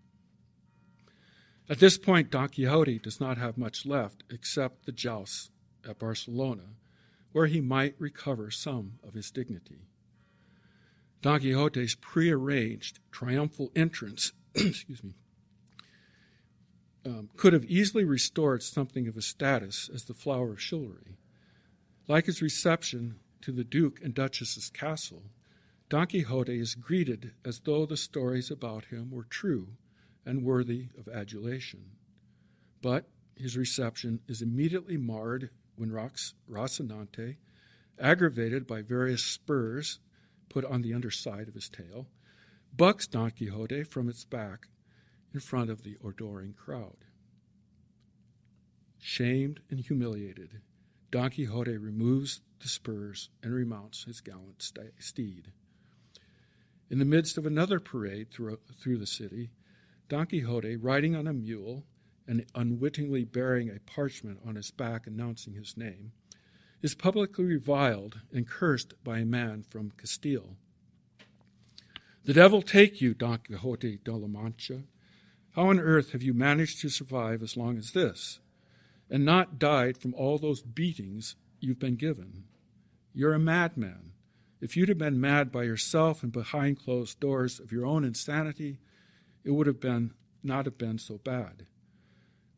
[SPEAKER 1] At this point, Don Quixote does not have much left except the jousts at Barcelona, where he might recover some of his dignity. Don Quixote's prearranged triumphal entrance, (clears throat) excuse me, um, could have easily restored something of his status as the flower of chivalry. Like his reception to the Duke and Duchess's castle, Don Quixote is greeted as though the stories about him were true and worthy of adulation. But his reception is immediately marred when Rocinante, aggravated by various spurs put on the underside of his tail, bucks Don Quixote from its back in front of the adoring crowd. Shamed and humiliated, Don Quixote removes the spurs and remounts his gallant steed. In the midst of another parade through, through the city, Don Quixote, riding on a mule and unwittingly bearing a parchment on his back announcing his name, is publicly reviled and cursed by a man from Castile. The devil take you, Don Quixote de la Mancha. How on earth have you managed to survive as long as this, and not died from all those beatings you've been given? You're a madman. If you'd have been mad by yourself and behind closed doors of your own insanity, it would have been not have been so bad.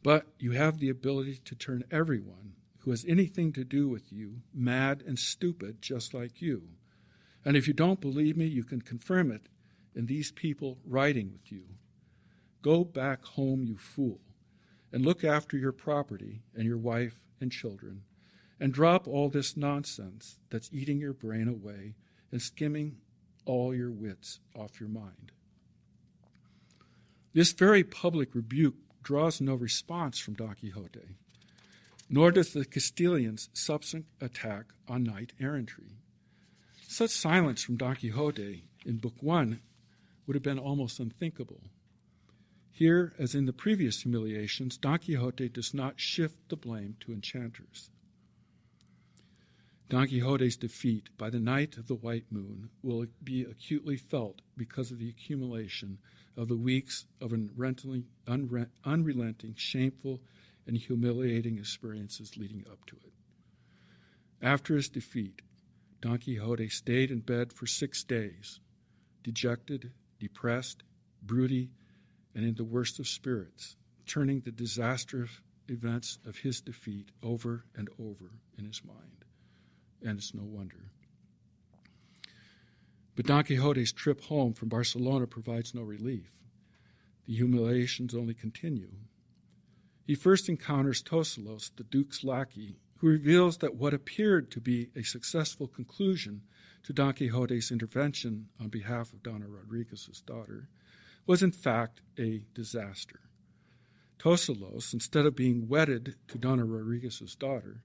[SPEAKER 1] But you have the ability to turn everyone who has anything to do with you mad and stupid just like you. And if you don't believe me, you can confirm it in these people riding with you. Go back home, you fool, and look after your property and your wife and children, and drop all this nonsense that's eating your brain away and skimming all your wits off your mind. This very public rebuke draws no response from Don Quixote, nor does the Castilians' subsequent attack on knight errantry. Such silence from Don Quixote in Book One would have been almost unthinkable. Here, as in the previous humiliations, Don Quixote does not shift the blame to enchanters. Don Quixote's defeat by the Knight of the white moon will be acutely felt because of the accumulation of the weeks of unrelenting, unrelenting, shameful, and humiliating experiences leading up to it. After his defeat, Don Quixote stayed in bed for six days, dejected, depressed, broody, and in the worst of spirits, turning the disastrous events of his defeat over and over in his mind. And it's no wonder. But Don Quixote's trip home from Barcelona provides no relief. The humiliations only continue. He first encounters Tosilos, the Duke's lackey, who reveals that what appeared to be a successful conclusion to Don Quixote's intervention on behalf of Donna Rodriguez's daughter was in fact a disaster. Tosilos, instead of being wedded to Donna Rodriguez's daughter,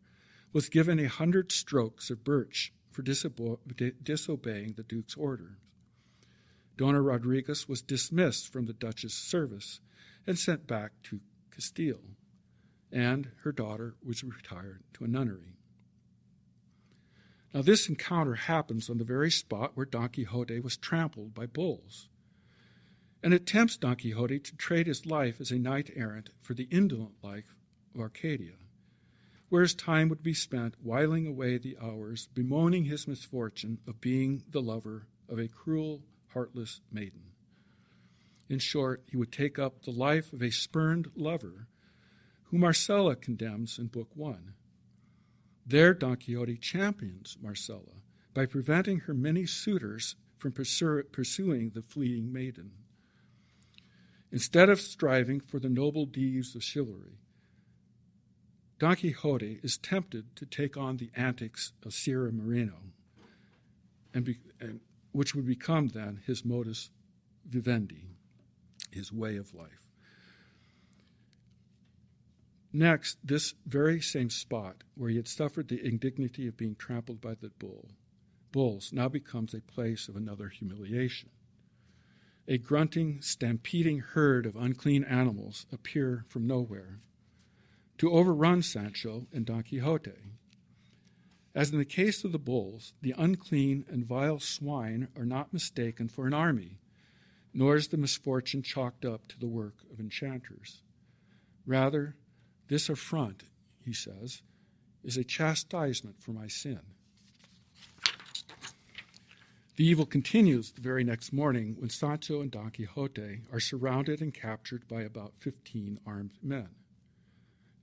[SPEAKER 1] was given a hundred strokes of birch for disobeying the Duke's orders. Dona Rodriguez was dismissed from the Duchess' service and sent back to Castile, and her daughter was retired to a nunnery. Now, this encounter happens on the very spot where Don Quixote was trampled by bulls. And it tempts Don Quixote to trade his life as a knight errant for the indolent life of Arcadia, where his time would be spent whiling away the hours, bemoaning his misfortune of being the lover of a cruel, heartless maiden. In short, he would take up the life of a spurned lover, who Marcella condemns in Book One. There, Don Quixote champions Marcella by preventing her many suitors from pursuing the fleeing maiden. Instead of striving for the noble deeds of chivalry, Don Quixote is tempted to take on the antics of Sierra Morena, and, be, and which would become then his modus vivendi, his way of life. Next, this very same spot where he had suffered the indignity of being trampled by the bull, bulls now becomes a place of another humiliation. A grunting, stampeding herd of unclean animals appear from nowhere to overrun Sancho and Don Quixote. As in the case of the bulls, the unclean and vile swine are not mistaken for an army, nor is the misfortune chalked up to the work of enchanters. Rather, this affront, he says, is a chastisement for my sin. The evil continues the very next morning when Sancho and Don Quixote are surrounded and captured by about 15 armed men.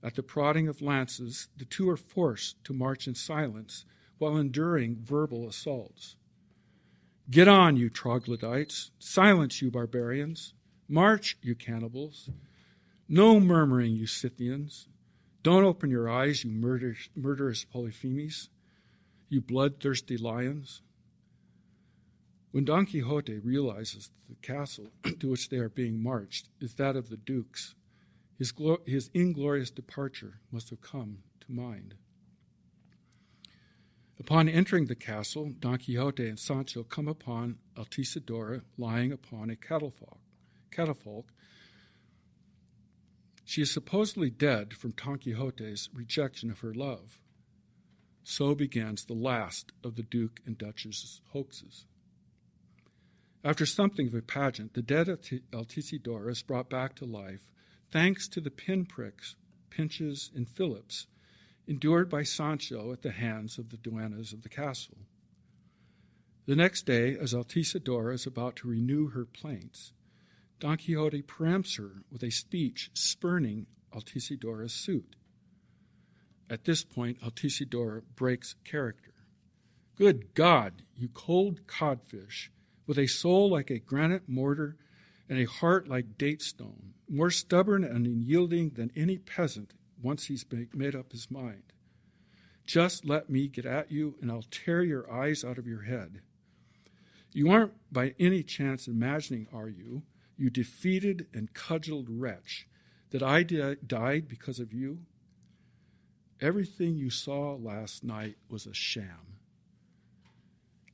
[SPEAKER 1] At the prodding of lances, the two are forced to march in silence while enduring verbal assaults. Get on, you troglodytes! Silence, you barbarians! March, you cannibals! No murmuring, you Scythians. Don't open your eyes, you murderous, murderous Polyphemes, you bloodthirsty lions. When Don Quixote realizes that the castle (clears throat) to which they are being marched is that of the dukes, His, his inglorious departure must have come to mind. Upon entering the castle, Don Quixote and Sancho come upon Altisidora lying upon a catafalque. catafalque. She is supposedly dead from Don Quixote's rejection of her love. So begins the last of the Duke and Duchess's hoaxes. After something of a pageant, the dead Altisidora is brought back to life thanks to the pinpricks, pinches, and fillets endured by Sancho at the hands of the duennas of the castle. The next day, as Altisidora is about to renew her plaints, Don Quixote perempts her with a speech spurning Altisidora's suit. At this point, Altisidora breaks character. Good God, you cold codfish, with a soul like a granite mortar and a heart like date stone, more stubborn and unyielding than any peasant once he's made up his mind. Just let me get at you, and I'll tear your eyes out of your head. You aren't by any chance imagining, are you, you defeated and cudgeled wretch, that I died because of you? Everything you saw last night was a sham.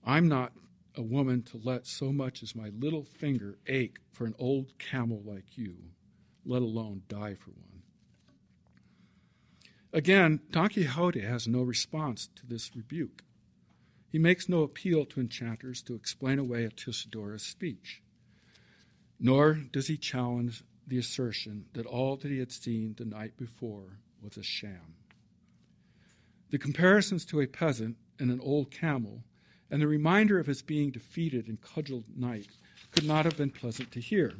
[SPEAKER 1] I'm not a woman to let so much as my little finger ache for an old camel like you, let alone die for one. Again, Don Quixote has no response to this rebuke. He makes no appeal to enchanters to explain away Altisidora's speech, nor does he challenge the assertion that all that he had seen the night before was a sham. The comparisons to a peasant and an old camel, and the reminder of his being defeated and cudgeled knight could not have been pleasant to hear.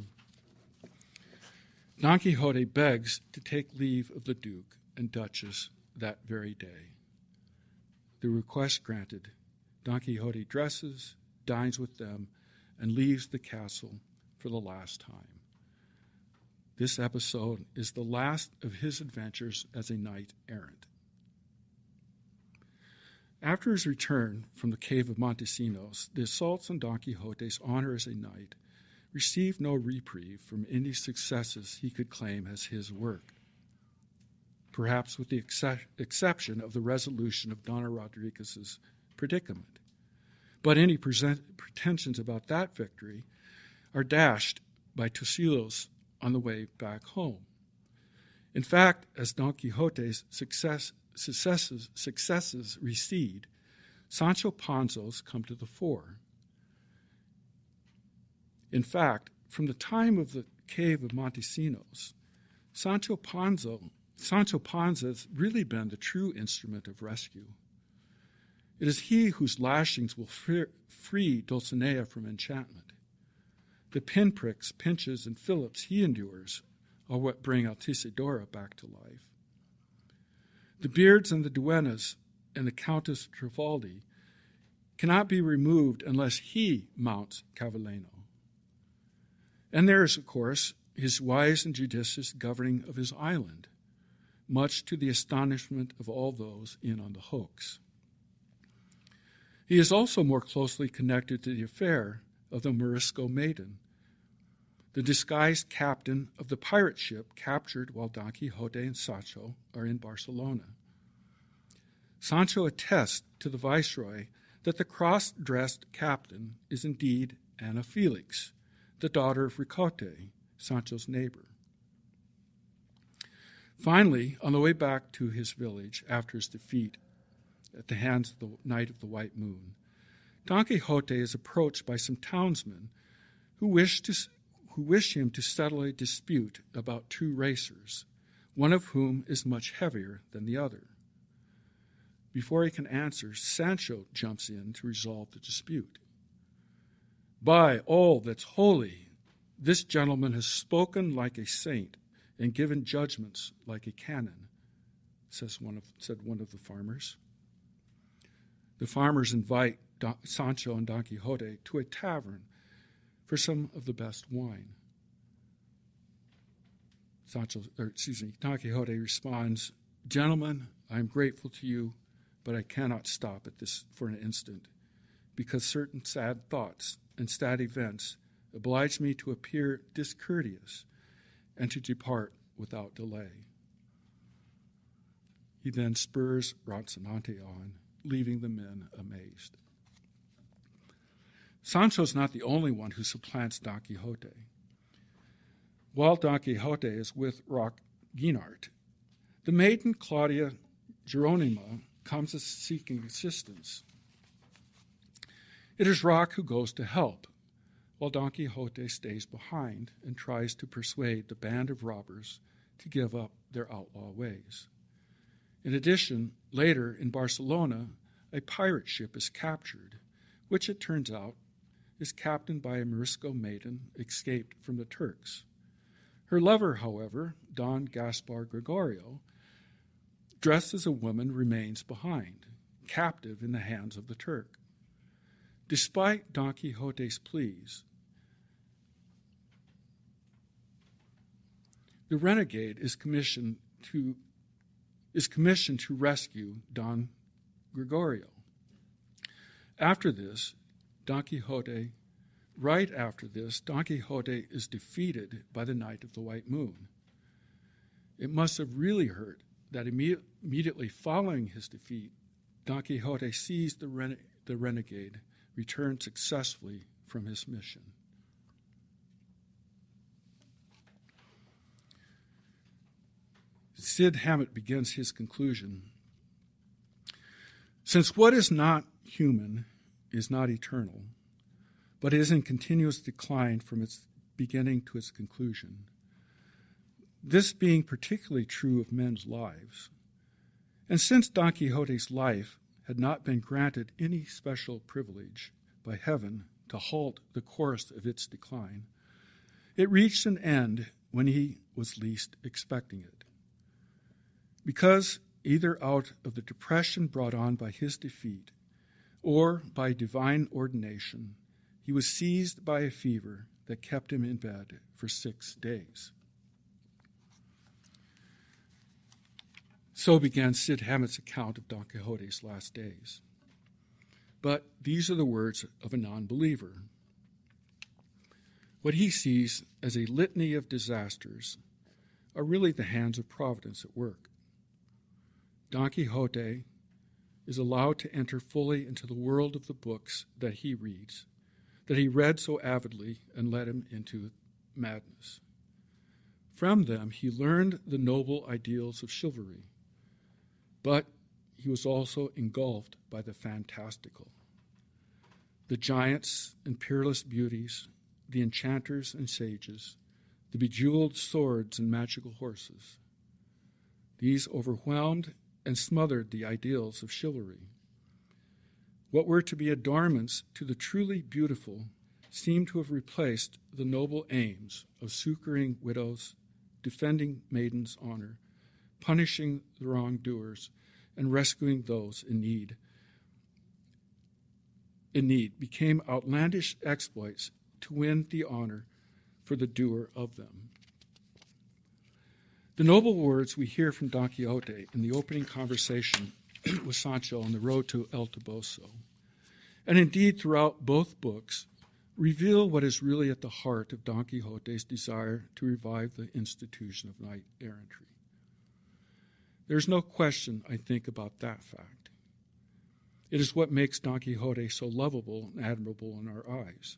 [SPEAKER 1] Don Quixote begs to take leave of the Duke and Duchess that very day. The request granted, Don Quixote dresses, dines with them, and leaves the castle for the last time. This episode is the last of his adventures as a knight errant. After his return from the cave of Montesinos, the assaults on Don Quixote's honor as a knight received no reprieve from any successes he could claim as his work perhaps with the ex- exception of the resolution of Donna Rodriguez's predicament. But any present- pretensions about that victory are dashed by Tosilos on the way back home. In fact, as Don Quixote's success, successes, successes recede, Sancho Panza's come to the fore. In fact, from the time of the cave of Montesinos, Sancho Panza Sancho Panza has really been the true instrument of rescue. It is he whose lashings will free Dulcinea from enchantment. The pinpricks, pinches, and fillets he endures are what bring Altisidora back to life. The beards and the duennas and the Countess Trifaldi cannot be removed unless he mounts Clavileño. And there is, of course, his wise and judicious governing of his island much to the astonishment of all those in on the hoax. He is also more closely connected to the affair of the Morisco maiden, the disguised captain of the pirate ship captured while Don Quixote and Sancho are in Barcelona. Sancho attests to the viceroy that the cross dressed captain is indeed Ana Felix, the daughter of Ricote, Sancho's neighbor. Finally, on the way back to his village after his defeat at the hands of the Knight of the White Moon, Don Quixote is approached by some townsmen who wish, to, who wish him to settle a dispute about two racers, one of whom is much heavier than the other. Before he can answer, Sancho jumps in to resolve the dispute. By all that's holy, this gentleman has spoken like a saint and given judgments like a canon, says one of, said one of the farmers. The farmers invite Sancho and Don Quixote to a tavern for some of the best wine. Sancho, or excuse me, Don Quixote responds, Gentlemen, I am grateful to you, but I cannot stop at this for an instant, because certain sad thoughts and sad events oblige me to appear discourteous and to depart without delay. He then spurs Rocinante on, leaving the men amazed. Sancho's not the only one who supplants Don Quixote. While Don Quixote is with Roque Guinart, the maiden Claudia Geronima comes seeking assistance. It is Roque who goes to help, while Don Quixote stays behind and tries to persuade the band of robbers to give up their outlaw ways. In addition, later in Barcelona, a pirate ship is captured, which it turns out is captained by a Morisco maiden escaped from the Turks. Her lover, however, Don Gaspar Gregorio, dressed as a woman, remains behind, captive in the hands of the Turk. Despite Don Quixote's pleas, the renegade is commissioned to is commissioned to rescue Don Gregorio. After this, Don Quixote, right after this, Don Quixote is defeated by the Knight of the White Moon. It must have really hurt that immediately following his defeat, Don Quixote sees the, rene- the renegade return successfully from his mission. Sid Hamet begins his conclusion. Since what is not human is not eternal, but is in continuous decline from its beginning to its conclusion. This being particularly true of men's lives. And since Don Quixote's life had not been granted any special privilege by heaven to halt the course of its decline, it reached an end when he was least expecting it. Because either out of the depression brought on by his defeat or by divine ordination, he was seized by a fever that kept him in bed for six days. So began Sid Hamet's account of Don Quixote's last days. But these are the words of a non believer. What he sees as a litany of disasters are really the hands of providence at work. Don Quixote is allowed to enter fully into the world of the books that he reads, that he read so avidly and led him into madness. From them, he learned the noble ideals of chivalry, but he was also engulfed by the fantastical. The giants and peerless beauties, the enchanters and sages, the bejeweled swords and magical horses. These overwhelmed and smothered the ideals of chivalry. What were to be adornments to the truly beautiful seemed to have replaced the noble aims of succoring widows, defending maidens' honor, punishing the wrongdoers, and rescuing those in need. In need became outlandish exploits to win the honor for the doer of them. The noble words we hear from Don Quixote in the opening conversation (clears throat) with Sancho on the road to El Toboso, and indeed throughout both books, reveal what is really at the heart of Don Quixote's desire to revive the institution of knight errantry. There's no question, I think, about that fact. It is what makes Don Quixote so lovable and admirable in our eyes.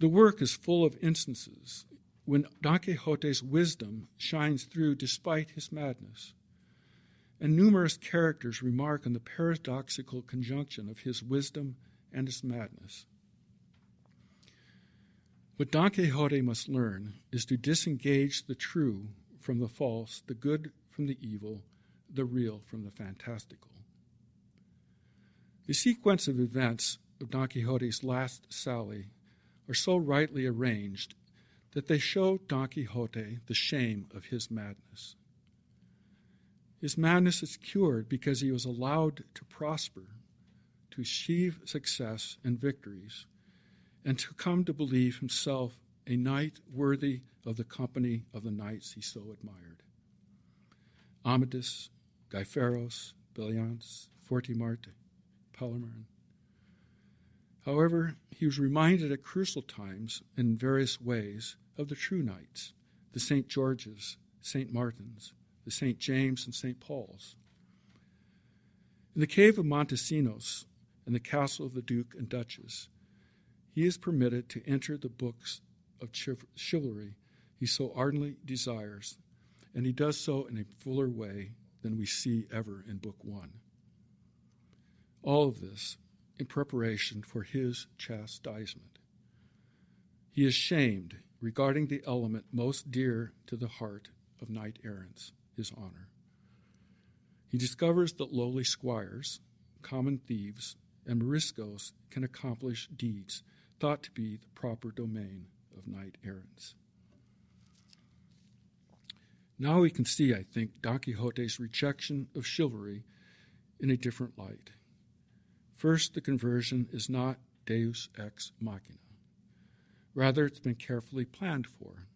[SPEAKER 1] The work is full of instances when Don Quixote's wisdom shines through despite his madness. And numerous characters remark on the paradoxical conjunction of his wisdom and his madness. What Don Quixote must learn is to disengage the true from the false, the good from the evil, the real from the fantastical. The sequence of events of Don Quixote's last sally are so rightly arranged that they show Don Quixote the shame of his madness. His madness is cured because he was allowed to prosper, to achieve success and victories, and to come to believe himself a knight worthy of the company of the knights he so admired. Amadis, Guy Gaiferos, Belianis, Fortimarte, Palmerin. However, he was reminded at crucial times in various ways of the true knights, the St. George's, St. Martin's, the St. James, and St. Paul's. In the cave of Montesinos and the castle of the Duke and Duchess, he is permitted to enter the books of chivalry he so ardently desires, and he does so in a fuller way than we see ever in Book One. All of this in preparation for his chastisement. He is shamed regarding the element most dear to the heart of knight errants, his honor. He discovers that lowly squires, common thieves, and moriscos can accomplish deeds thought to be the proper domain of knight errants. Now we can see, I think, Don Quixote's rejection of chivalry in a different light. First, the conversion is not deus ex machina. Rather, it's been carefully planned for.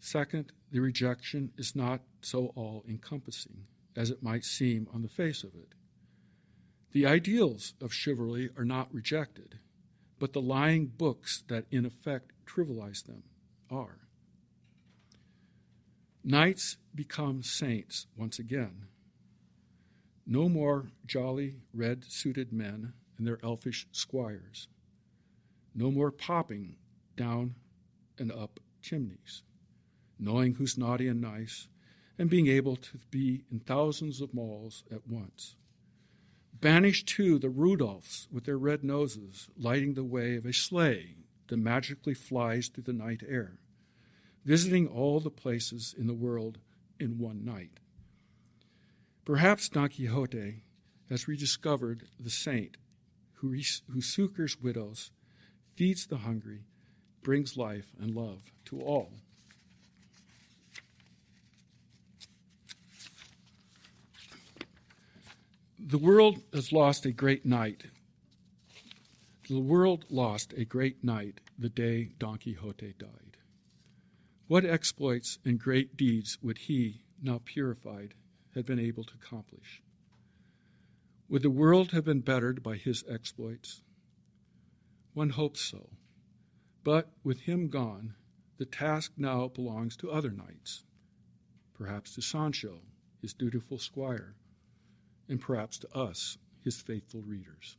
[SPEAKER 1] Second, the rejection is not so all encompassing as it might seem on the face of it. The ideals of chivalry are not rejected, but the lying books that in effect trivialize them are. Knights become saints once again. No more jolly red suited men and their elfish squires. No more popping down and up chimneys, knowing who's naughty and nice, and being able to be in thousands of malls at once. Banish too the Rudolphs with their red noses, lighting the way of a sleigh that magically flies through the night air, visiting all the places in the world in one night. Perhaps Don Quixote has rediscovered the saint who, who succors widows, feeds the hungry, brings life and love to all. The world has lost a great knight. The world lost a great knight the day Don Quixote died. What exploits and great deeds would he, now purified, have been able to accomplish? Would the world have been bettered by his exploits? One hopes so. But with him gone, the task now belongs to other knights, perhaps to Sancho, his dutiful squire and perhaps to us, his faithful readers.